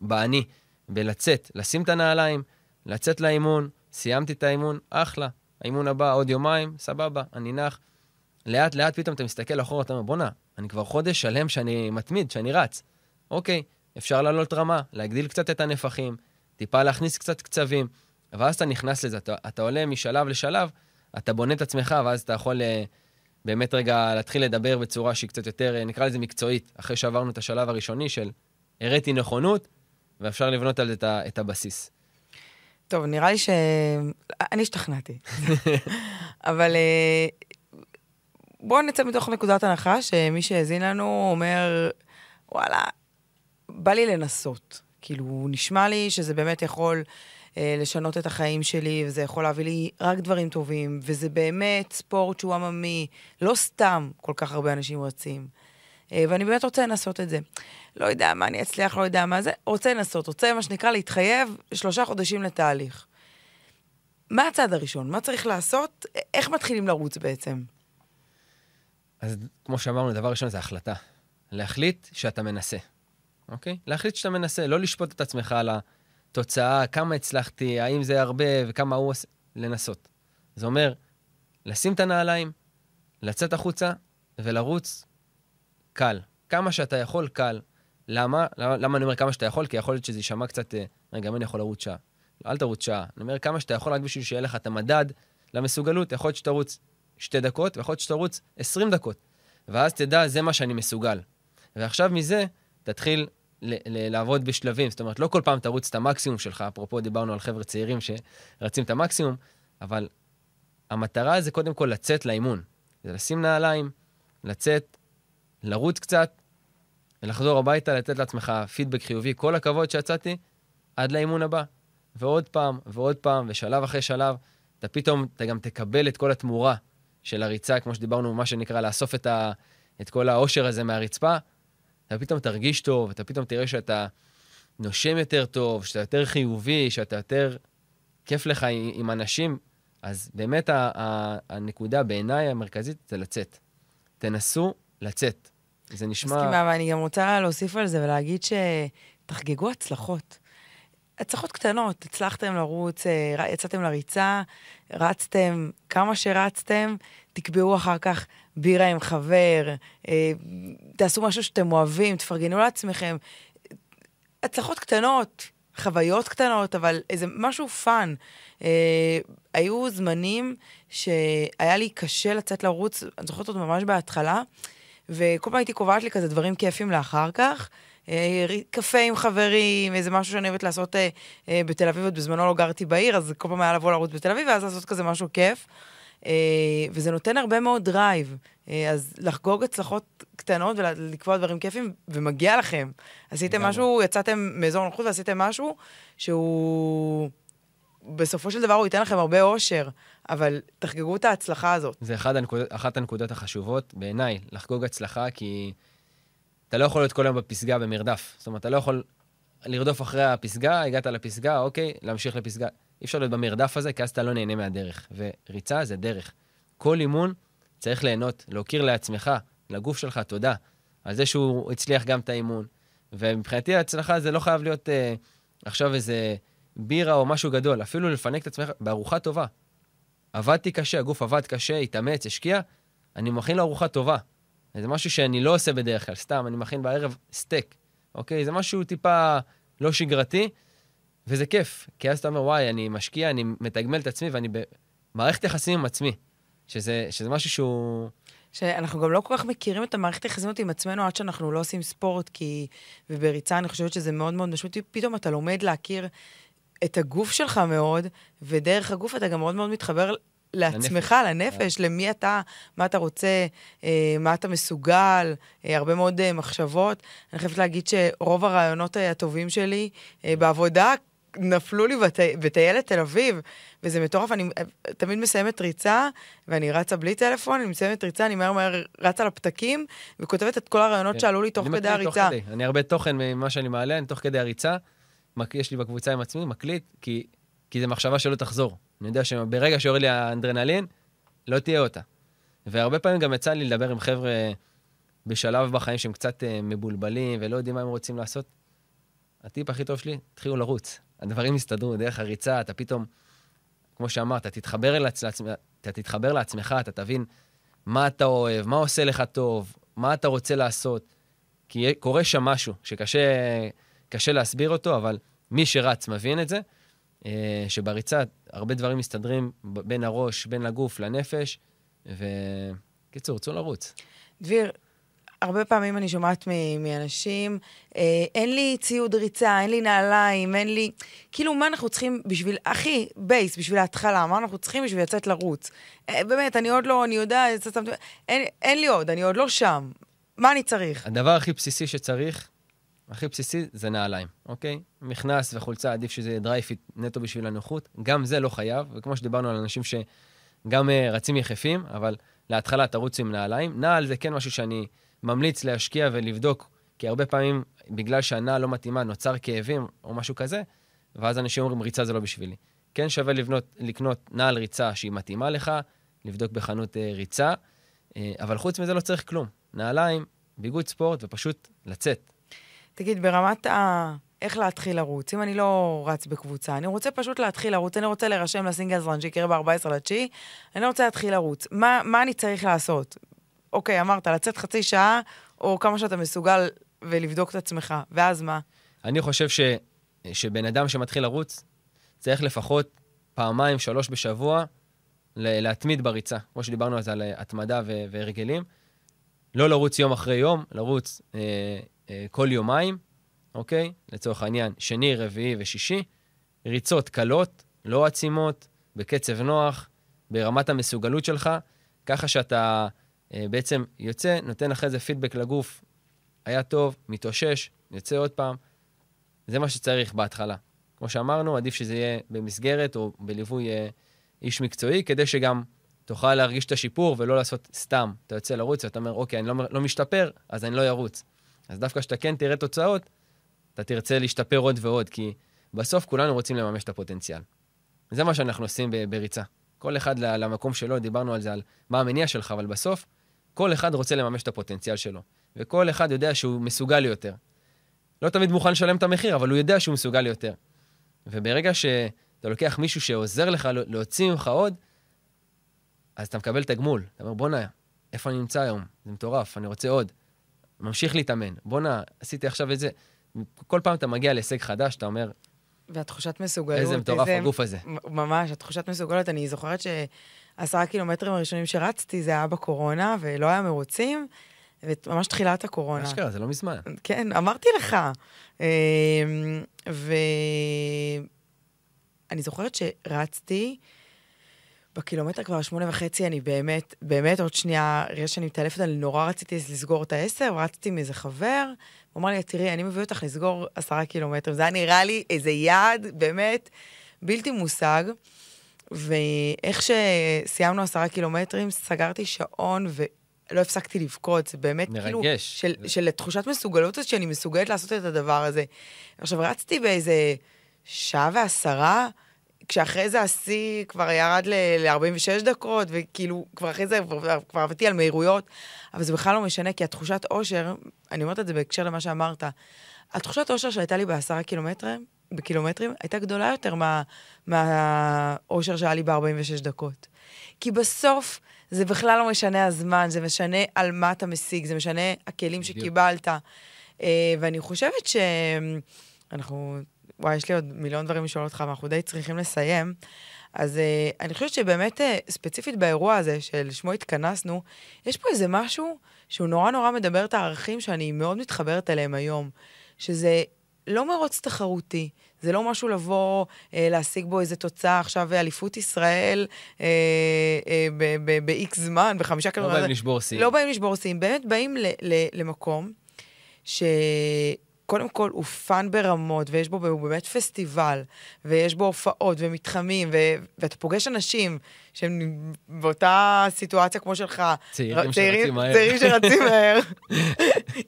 Speaker 2: באני, בלצאת, לשים את הנעליים, לצאת לאימון, סיימתי את האימון, אחלה. האימון הבא עוד יומיים, סבבה, אני נח. לאט לאט פתאום אתה מסתכל אחורה, אתה אומר, בואנה, אני כבר חודש שלם שאני מתמיד, שאני רץ. אוקיי, אפשר לעלות רמה, להגדיל קצת את הנפחים, טיפה להכניס קצת קצבים, ואז אתה נכנס לזה, אתה, אתה עולה משלב לשלב, אתה בונה את עצמך, ואז אתה יכול אה, באמת רגע להתחיל לדבר בצורה שהיא קצת יותר, אה, נקרא לזה מקצועית, אחרי שעברנו את השלב הראשוני של הראיתי נכונות, ואפשר לבנות על זה את, את הבסיס.
Speaker 1: טוב, נראה לי ש... אני השתכנעתי. אבל אה, בואו נצא מתוך נקודת הנחה שמי שהאזין לנו אומר, וואלה, בא לי לנסות. כאילו, נשמע לי שזה באמת יכול אה, לשנות את החיים שלי, וזה יכול להביא לי רק דברים טובים, וזה באמת ספורט שהוא עממי, לא סתם כל כך הרבה אנשים רצים. אה, ואני באמת רוצה לנסות את זה. לא יודע מה אני אצליח, לא יודע מה זה, רוצה לנסות, רוצה מה שנקרא להתחייב שלושה חודשים לתהליך. מה הצעד הראשון? מה צריך לעשות? איך מתחילים לרוץ בעצם?
Speaker 2: אז כמו שאמרנו, דבר ראשון זה החלטה. להחליט שאתה מנסה, אוקיי? להחליט שאתה מנסה, לא לשפוט את עצמך על התוצאה, כמה הצלחתי, האם זה הרבה וכמה הוא עושה, לנסות. זה אומר, לשים את הנעליים, לצאת החוצה ולרוץ קל. כמה שאתה יכול, קל. למה? למה אני אומר כמה שאתה יכול? כי יכול להיות שזה יישמע קצת, אה, רגע, אם אני יכול לרוץ שעה? אל תרוץ שעה. אני אומר כמה שאתה יכול רק בשביל שיהיה לך את המדד למסוגלות. יכול להיות שתרוץ שתי דקות, ויכול להיות שתרוץ עשרים דקות. ואז תדע, זה מה שאני מסוגל. ועכשיו מזה, תתחיל ל- ל- לעבוד בשלבים. זאת אומרת, לא כל פעם תרוץ את המקסימום שלך, אפרופו דיברנו על חבר'ה צעירים שרצים את המקסימום, אבל המטרה זה קודם כל לצאת לאימון. זה לשים נעליים, לצאת, לרוץ קצת, ולחזור הביתה, לתת לעצמך פידבק חיובי. כל הכבוד שיצאתי, עד לאימון הבא. ועוד פעם, ועוד פעם, ושלב אחרי שלב, אתה פתאום, אתה גם תקבל את כל התמורה של הריצה, כמו שדיברנו, מה שנקרא, לאסוף את, ה, את כל העושר הזה מהרצפה. אתה פתאום תרגיש טוב, אתה פתאום תראה שאתה נושם יותר טוב, שאתה יותר חיובי, שאתה יותר כיף לך עם, עם אנשים. אז באמת ה, ה, הנקודה בעיניי המרכזית זה לצאת. תנסו לצאת. זה נשמע...
Speaker 1: מסכימה, ואני גם רוצה להוסיף על זה ולהגיד שתחגגו הצלחות. הצלחות קטנות, הצלחתם לרוץ, אה, יצאתם לריצה, רצתם כמה שרצתם, תקבעו אחר כך בירה עם חבר, אה, תעשו משהו שאתם אוהבים, תפרגנו לעצמכם. הצלחות קטנות, חוויות קטנות, אבל איזה משהו fun. אה, היו זמנים שהיה לי קשה לצאת לרוץ, אני זוכרת עוד ממש בהתחלה, וכל פעם הייתי קובעת לי כזה דברים כיפים לאחר כך. אה, קפה עם חברים, איזה משהו שאני אוהבת לעשות אה, אה, בתל אביב, עוד בזמנו לא גרתי בעיר, אז כל פעם היה לבוא לרוץ בתל אביב, ואז לעשות כזה משהו כיף. וזה נותן הרבה מאוד drive. אז לחגוג הצלחות קטנות ולקבוע דברים כיפים, ומגיע לכם. עשיתם. משהו, יצאתם מאזור נוחות ועשיתם משהו שהוא... בסופו של דבר הוא ייתן לכם הרבה אושר, אבל תחגגו את ההצלחה הזאת.
Speaker 2: זה אחד הנקודות, אחת הנקודות החשובות בעיניי, לחגוג הצלחה, כי אתה לא יכול להיות כל היום בפסגה במרדף. זאת אומרת, אתה לא יכול לרדוף אחרי הפסגה, הגעת לפסגה, אוקיי, להמשיך לפסגה. אי אפשר להיות במרדף הזה, כי אז אתה לא נהנה מהדרך. וריצה זה דרך. כל אימון צריך ליהנות, להוקיר לעצמך, לגוף שלך, תודה. על זה שהוא הצליח גם את האימון. ומבחינתי ההצלחה זה לא חייב להיות אה, עכשיו איזה בירה או משהו גדול, אפילו לפנק את עצמך בארוחה טובה. עבדתי קשה, הגוף עבד קשה, התאמץ, השקיע, אני מכין לו ארוחה טובה. זה משהו שאני לא עושה בדרך כלל, סתם, אני מכין בערב סטייק, אוקיי? זה משהו טיפה לא שגרתי, וזה כיף. כי אז אתה אומר, וואי, אני משקיע, אני מתגמל את עצמי, ואני במערכת יחסים עם עצמי. שזה, שזה משהו שהוא...
Speaker 1: שאנחנו גם לא כל כך מכירים את המערכת היחסים עם עצמנו עד שאנחנו לא עושים ספורט, כי... ובריצה אני חושבת שזה מאוד מאוד משמעותי. פתאום אתה לומד להכיר את הגוף שלך מאוד, ודרך הגוף אתה גם מאוד מאוד מתחבר לעצמך, לנפש, לנפש למי אתה, מה אתה רוצה, אה, מה אתה מסוגל, אה, הרבה מאוד אה, מחשבות. אני חייבת להגיד שרוב הרעיונות הטובים שלי בעבודה נפלו לי בטי, בטיילת תל אביב, וזה מטורף. אני תמיד מסיימת ריצה, ואני רצה בלי טלפון, אני מסיימת ריצה, אני מהר מהר רצה לפתקים, וכותבת את כל הרעיונות כן. שעלו לי תוך כדי הריצה.
Speaker 2: תוך כדי. אני הרבה תוכן ממה שאני מעלה, אני תוך כדי הריצה, יש לי בקבוצה עם עצמי, מקליט, כי, כי זו מחשבה שלא תחזור. אני יודע שברגע שיורד לי האנדרנלין, לא תהיה אותה. והרבה פעמים גם יצא לי לדבר עם חבר'ה בשלב בחיים שהם קצת אה, מבולבלים ולא יודעים מה הם רוצים לעשות. הטיפ הכי טוב שלי, תתחילו לרוץ. הדברים יסתדרו דרך הריצה, אתה פתאום, כמו שאמרת, תתחבר, לעצ... אתה תתחבר לעצמך, אתה תבין מה אתה אוהב, מה עושה לך טוב, מה אתה רוצה לעשות. כי קורה שם משהו שקשה להסביר אותו, אבל מי שרץ מבין את זה. אה, שבריצה הרבה דברים מסתדרים בין הראש, בין הגוף לנפש, וקיצור, צאו לרוץ.
Speaker 1: דביר, הרבה פעמים אני שומעת מאנשים, אה, אין לי ציוד ריצה, אין לי נעליים, אין לי... כאילו, מה אנחנו צריכים בשביל, הכי base, בשביל ההתחלה, מה אנחנו צריכים בשביל לצאת לרוץ? אה, באמת, אני עוד לא, אני יודע, אין, אין לי עוד, אני עוד לא שם. מה אני צריך?
Speaker 2: הדבר הכי בסיסי שצריך הכי בסיסי זה נעליים, אוקיי? מכנס וחולצה, עדיף שזה Dri-FIT נטו בשביל הנוחות. גם זה לא חייב, וכמו שדיברנו על אנשים שגם אה, רצים יחפים, אבל להתחלה תרוצו עם נעליים. נעל זה כן משהו שאני ממליץ להשקיע ולבדוק, כי הרבה פעמים, בגלל שהנעל לא מתאימה, נוצר כאבים או משהו כזה, ואז אנשים אומרים, ריצה זה לא בשבילי. כן שווה לבנות, לקנות נעל ריצה שהיא מתאימה לך, לבדוק בחנות uh, ריצה, uh, אבל חוץ מזה לא צריך כלום. נעליים, ביגוד ספורט ופשוט לצאת.
Speaker 1: תגיד, ברמת ה... איך להתחיל לרוץ? אם אני לא רץ בקבוצה, אני רוצה פשוט להתחיל לרוץ, אני רוצה להירשם לסינגלס רן שיקרה ב-14 לתשיעי, אני רוצה להתחיל לרוץ. מה, מה אני צריך לעשות? אוקיי, אמרת, לצאת חצי שעה, או כמה שאתה מסוגל ולבדוק את עצמך, ואז מה?
Speaker 2: אני חושב ש, שבן אדם שמתחיל לרוץ, צריך לפחות פעמיים, שלוש בשבוע, להתמיד בריצה. כמו שדיברנו על זה, על התמדה והרגלים. לא לרוץ יום אחרי יום, לרוץ אה, אה, כל יומיים, אוקיי? לצורך העניין, שני, רביעי ושישי. ריצות קלות, לא עצימות, בקצב נוח, ברמת המסוגלות שלך, ככה שאתה אה, בעצם יוצא, נותן אחרי זה פידבק לגוף, היה טוב, מתאושש, יוצא עוד פעם. זה מה שצריך בהתחלה. כמו שאמרנו, עדיף שזה יהיה במסגרת או בליווי אה, איש מקצועי, כדי שגם תוכל להרגיש את השיפור ולא לעשות סתם. אתה יוצא לרוץ ואתה אומר, אוקיי, אני לא, לא משתפר, אז אני לא ארוץ. אז דווקא כשאתה כן תראה תוצאות, אתה תרצה להשתפר עוד ועוד, כי בסוף כולנו רוצים לממש את הפוטנציאל. זה מה שאנחנו עושים בריצה. כל אחד למקום שלו, דיברנו על זה, על מה המניע שלך, אבל בסוף, כל אחד רוצה לממש את הפוטנציאל שלו. וכל אחד יודע שהוא מסוגל יותר. לא תמיד מוכן לשלם את המחיר, אבל הוא יודע שהוא מסוגל יותר. וברגע שאתה לוקח מישהו שעוזר לך להוציא ממך עוד, אז אתה מקבל תגמול. אתה אומר, בואנה, איפה אני נמצא היום? זה מטורף, אני רוצה עוד. ממשיך להתאמן. בואנה, עשיתי עכשיו את זה. כל פעם אתה מגיע להישג חדש, אתה אומר...
Speaker 1: והתחושת מסוגלות.
Speaker 2: איזה מטורף איזה... הגוף הזה.
Speaker 1: ממש, התחושת מסוגלות. אני זוכרת שעשרה קילומטרים הראשונים שרצתי, זה היה בקורונה, ולא היה מרוצים. ממש תחילת הקורונה.
Speaker 2: אשכרה, זה לא מזמן.
Speaker 1: כן, אמרתי לך. אמ, ואני זוכרת שרצתי, בקילומטר כבר שמונה וחצי, אני באמת, באמת עוד שנייה, רגע שאני מתעלפת, אני נורא רציתי לסגור את העשר, רצתי מאיזה חבר, הוא אמר לי, תראי, אני מביא אותך לסגור עשרה קילומטרים. זה היה נראה לי איזה יעד, באמת, בלתי מושג. ואיך שסיימנו עשרה קילומטרים, סגרתי שעון ולא הפסקתי לבכות. זה באמת
Speaker 2: מרגש.
Speaker 1: כאילו... של,
Speaker 2: זה-
Speaker 1: של תחושת מסוגלות הזאת שאני מסוגלת לעשות את הדבר הזה. עכשיו, רצתי באיזה שעה ועשרה, כשאחרי זה השיא כבר ירד ל-46 דקות, וכאילו, כבר אחרי זה כבר, כבר עבדתי על מהירויות, אבל זה בכלל לא משנה, כי התחושת אושר, אני אומרת את זה בהקשר למה שאמרת, התחושת אושר שהייתה לי בעשרה קילומטרים, בקילומטרים, הייתה גדולה יותר מה- מהאושר שהיה לי ב-46 דקות. כי בסוף זה בכלל לא משנה הזמן, זה משנה על מה אתה משיג, זה משנה הכלים. שקיבלת. אה, ואני חושבת שאנחנו, וואי, יש לי עוד מיליון דברים לשאול אותך, ואנחנו די צריכים לסיים. אז אה, אני חושבת שבאמת, אה, ספציפית באירוע הזה, שלשמו התכנסנו, יש פה איזה משהו שהוא נורא נורא מדבר את הערכים שאני מאוד מתחברת אליהם היום, שזה לא מרוץ תחרותי, זה לא משהו לבוא, אה, להשיג בו איזה תוצאה, עכשיו אליפות ישראל אה, אה, ב-X זמן, בחמישה
Speaker 2: לא
Speaker 1: קילומטר.
Speaker 2: באים לשבור שיאים.
Speaker 1: לא באים לשבור שיאים, באמת באים ל- ל- למקום שקודם כל הוא fun ברמות, ויש בו הוא באמת פסטיבל, ויש בו הופעות ומתחמים, ו- ואתה פוגש אנשים שהם באותה סיטואציה כמו שלך.
Speaker 2: צעירים שרצים מהר.
Speaker 1: צעירים שרצים מהר,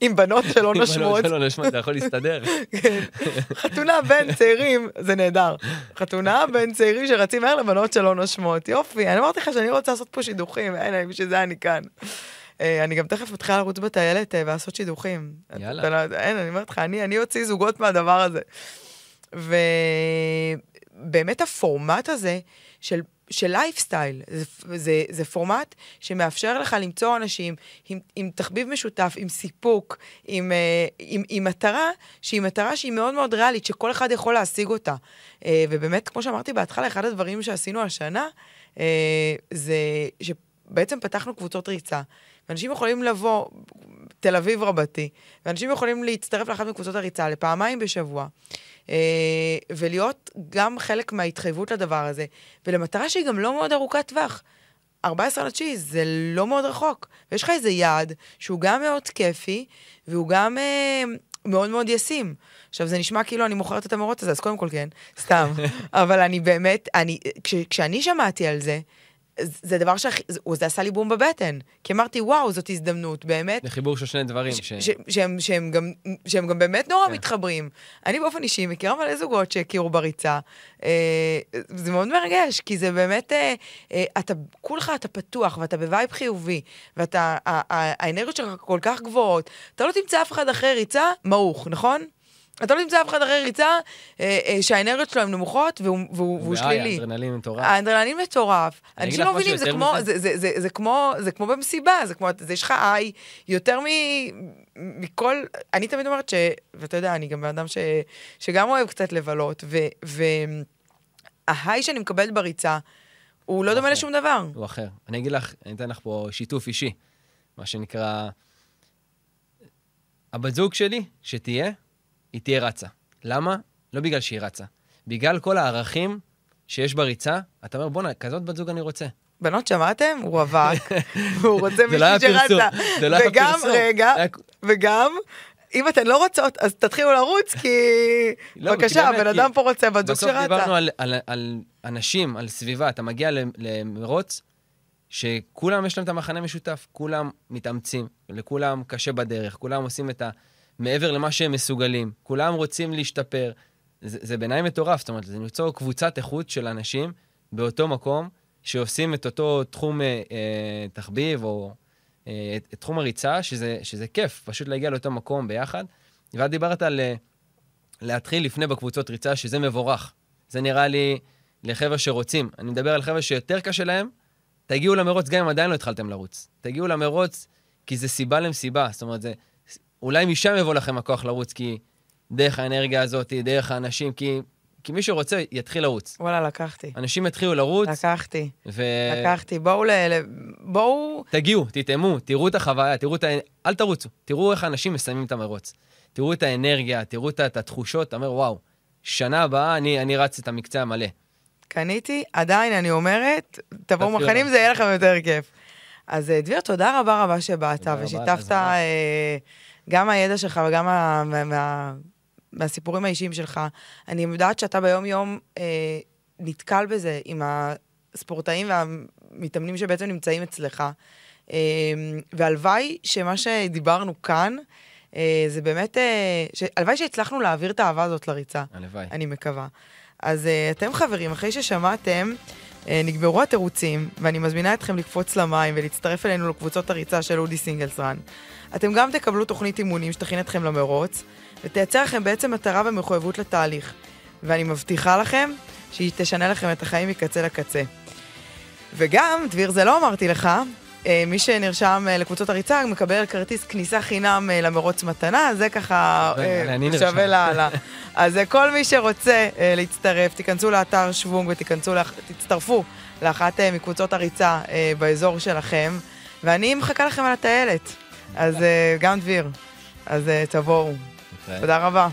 Speaker 1: עם בנות שלא
Speaker 2: אם
Speaker 1: נושמות.
Speaker 2: בנות שלא נושמות, אתה יכול להסתדר.
Speaker 1: כן. חתונה בין צעירים, זה נהדר. חתונה בין צעירים שרצים מהר לבנות שלא נושמות. יופי, אני אמרתי לך שאני רוצה לעשות פה שידוכים, אין, בשביל זה אני כאן. אה, אני גם תכף מתחילה לרוץ בטיילת אה, ולעשות שידוכים.
Speaker 2: יאללה.
Speaker 1: לא- אין, אני אומרת לך, אני אני אוציא זוגות מהדבר הזה. ובאמת הפורמט הזה של, של לייפסטייל, זה, זה, זה פורמט שמאפשר לך למצוא אנשים עם, עם תחביב משותף, עם סיפוק, עם, אה, עם, עם מטרה שהיא מטרה שהיא מאוד מאוד ריאלית, שכל אחד יכול להשיג אותה. ובאמת, כמו שאמרתי בהתחלה, אחד הדברים שעשינו השנה, זה שבעצם פתחנו קבוצות ריצה. ואנשים יכולים לבוא, תל אביב רבתי, ואנשים יכולים להצטרף לאחת מקבוצות הריצה לפעמיים בשבוע, אה, ולהיות גם חלק מההתחייבות לדבר הזה, ולמטרה שהיא גם לא מאוד ארוכת טווח. 14 לתשיעי זה לא מאוד רחוק, ויש לך איזה יעד שהוא גם מאוד כיפי, והוא גם אה, מאוד מאוד ישים. עכשיו, זה נשמע כאילו אני מוכרת את המרוץ הזה, אז קודם כל כן, סתם. אבל אני באמת, אני, כש, כשאני שמעתי על זה, זה- דבר שהכי, זה, עשה לי בום בבטן. כי אמרתי, וואו, זאת הזדמנות, באמת,
Speaker 2: זה חיבור של שני דברים. ש-
Speaker 1: ש- שהם, שהם, גם, שהם גם באמת נורא
Speaker 2: כן.
Speaker 1: מתחברים. אני באופן אישי מכירה מלא זוגות שהכירו בריצה. אה, זה מאוד מרגש, כי זה באמת, אה, אה, אתה, כולך אתה פתוח, ואתה ב vibe חיובי, ואתה, האנרגיות שלך כל כך גבוהות. אתה לא תמצא אף אחד אחרי ריצה מעוך, נכון? אתה לא תמצא אף אחד אחרי ריצה אה, אה, שהאנרגיות שלו הן נמוכות והוא, והוא, והוא
Speaker 2: וואי,
Speaker 1: שלילי.
Speaker 2: האדרנלין מטורף.
Speaker 1: האדרנלין מטורף. אנשים לא מבינים, זה כמו,
Speaker 2: מזה.
Speaker 1: זה, זה, זה, זה, כמו, זה כמו במסיבה, זה כמו, זה יש לך high יותר מ, מכל, אני תמיד אומרת ש, ואתה יודע, אני גם בן אדם ש, שגם אוהב קצת לבלות, וההיי שאני מקבלת בריצה, הוא לא דומה. לשום דבר.
Speaker 2: הוא אחר. אני אגיד לך, אני אתן לך פה שיתוף אישי, מה שנקרא... הבת זוג שלי, שתהיה, היא תהיה רצה. למה? לא בגלל שהיא רצה. בגלל כל הערכים שיש בריצה, אתה אומר, בואנה, כזאת בת זוג אני רוצה.
Speaker 1: בנות, שמעתם? הוא רווק, והוא רוצה
Speaker 2: זה לא היה
Speaker 1: מישהי
Speaker 2: פרסום,
Speaker 1: שרצה.
Speaker 2: זה לא היה
Speaker 1: וגם,
Speaker 2: פרסום.
Speaker 1: רגע,
Speaker 2: היה-
Speaker 1: וגם, אם אתן לא רוצות, אז תתחילו לרוץ, כי...
Speaker 2: לא,
Speaker 1: בבקשה, הבן אדם פה רוצה בת זוג
Speaker 2: בסוף
Speaker 1: שרצה.
Speaker 2: דיברנו על, אנשים, על סביבה, אתה מגיע למרוץ, שכולם יש להם את המחנה משותף, כולם מתאמצים, לכולם קשה בדרך, כולם עושים את ה... מעבר למה שהם מסוגלים, כולם רוצים להשתפר. זה, זה בעיניי מטורף, זאת אומרת, זה ליצור קבוצת איכות של אנשים באותו מקום, שעושים את אותו תחום אה, אה, תחביב, או אה, את, את תחום הריצה, שזה, שזה כיף, פשוט להגיע לאותו מקום ביחד. ואת דיברת על אה, להתחיל לפני בקבוצות ריצה, שזה מבורך. זה נראה לי לחבר'ה שרוצים. אני מדבר על חבר'ה שיותר קשה להם, תגיעו למרוץ גם אם עדיין לא התחלתם לרוץ. תגיעו למרוץ כי זה סיבה למסיבה. זאת אומרת, זה, אולי משם יבוא לכם הכוח לרוץ, כי דרך האנרגיה הזאת, דרך האנשים, כי כי מי שרוצה, יתחיל לרוץ.
Speaker 1: וואלה, לקחתי.
Speaker 2: אנשים יתחילו לרוץ,
Speaker 1: לקחתי,
Speaker 2: ו...
Speaker 1: לקחתי. בואו ל... בואו...
Speaker 2: תגיעו, תטעמו, תראו את החוויה, תראו את ה... אל תרוצו. תראו איך אנשים מסיימים את המרוץ. תראו את האנרגיה, תראו את, התחושות, אתה אומר, וואו, שנה הבאה אני, אני רץ את המקצה המלא.
Speaker 1: קניתי, עדיין אני אומרת, תבואו. מוכנים, זה יהיה לכם יותר כיף. אז אה, דביר, תודה רבה רבה שבאת, ושיתפת גם מהידע שלך וגם מה, מה, מה, מהסיפורים האישיים שלך. אני יודעת שאתה ביום-יום אה, נתקל בזה עם הספורטאים והמתאמנים שבעצם נמצאים אצלך. אה, והלוואי שמה שדיברנו כאן, אה, זה באמת, אה, ש- הלוואי שהצלחנו להעביר את האהבה הזאת לריצה.
Speaker 2: הלוואי.
Speaker 1: אני מקווה. אז uh, אתם חברים, אחרי ששמעתם, נגמרו התירוצים, ואני מזמינה אתכם לקפוץ למים ולהצטרף אלינו לקבוצות הריצה של אודי סינגלס רן. אתם גם תקבלו תוכנית אימונים שתכין אתכם למרוץ, ותייצר לכם בעצם מטרה ומחויבות לתהליך. ואני מבטיחה לכם שהיא תשנה לכם את החיים מקצה לקצה. וגם, דביר, זה לא אמרתי לך, אה, מי שנרשם אה, לקבוצות הריצה מקבל כרטיס כניסה חינם אה, למרוץ מתנה, זה ככה אה, שווה. לאללה. אז אה, כל מי שרוצה אה, להצטרף, תיכנסו לאתר שוונג ותיכנסו, לאח- תצטרפו לאחת אה, מקבוצות הריצה אה, באזור שלכם, ואני מחכה לכם על הטיילת. אז אה, גם דביר, אז אה, תבואו. תודה רבה.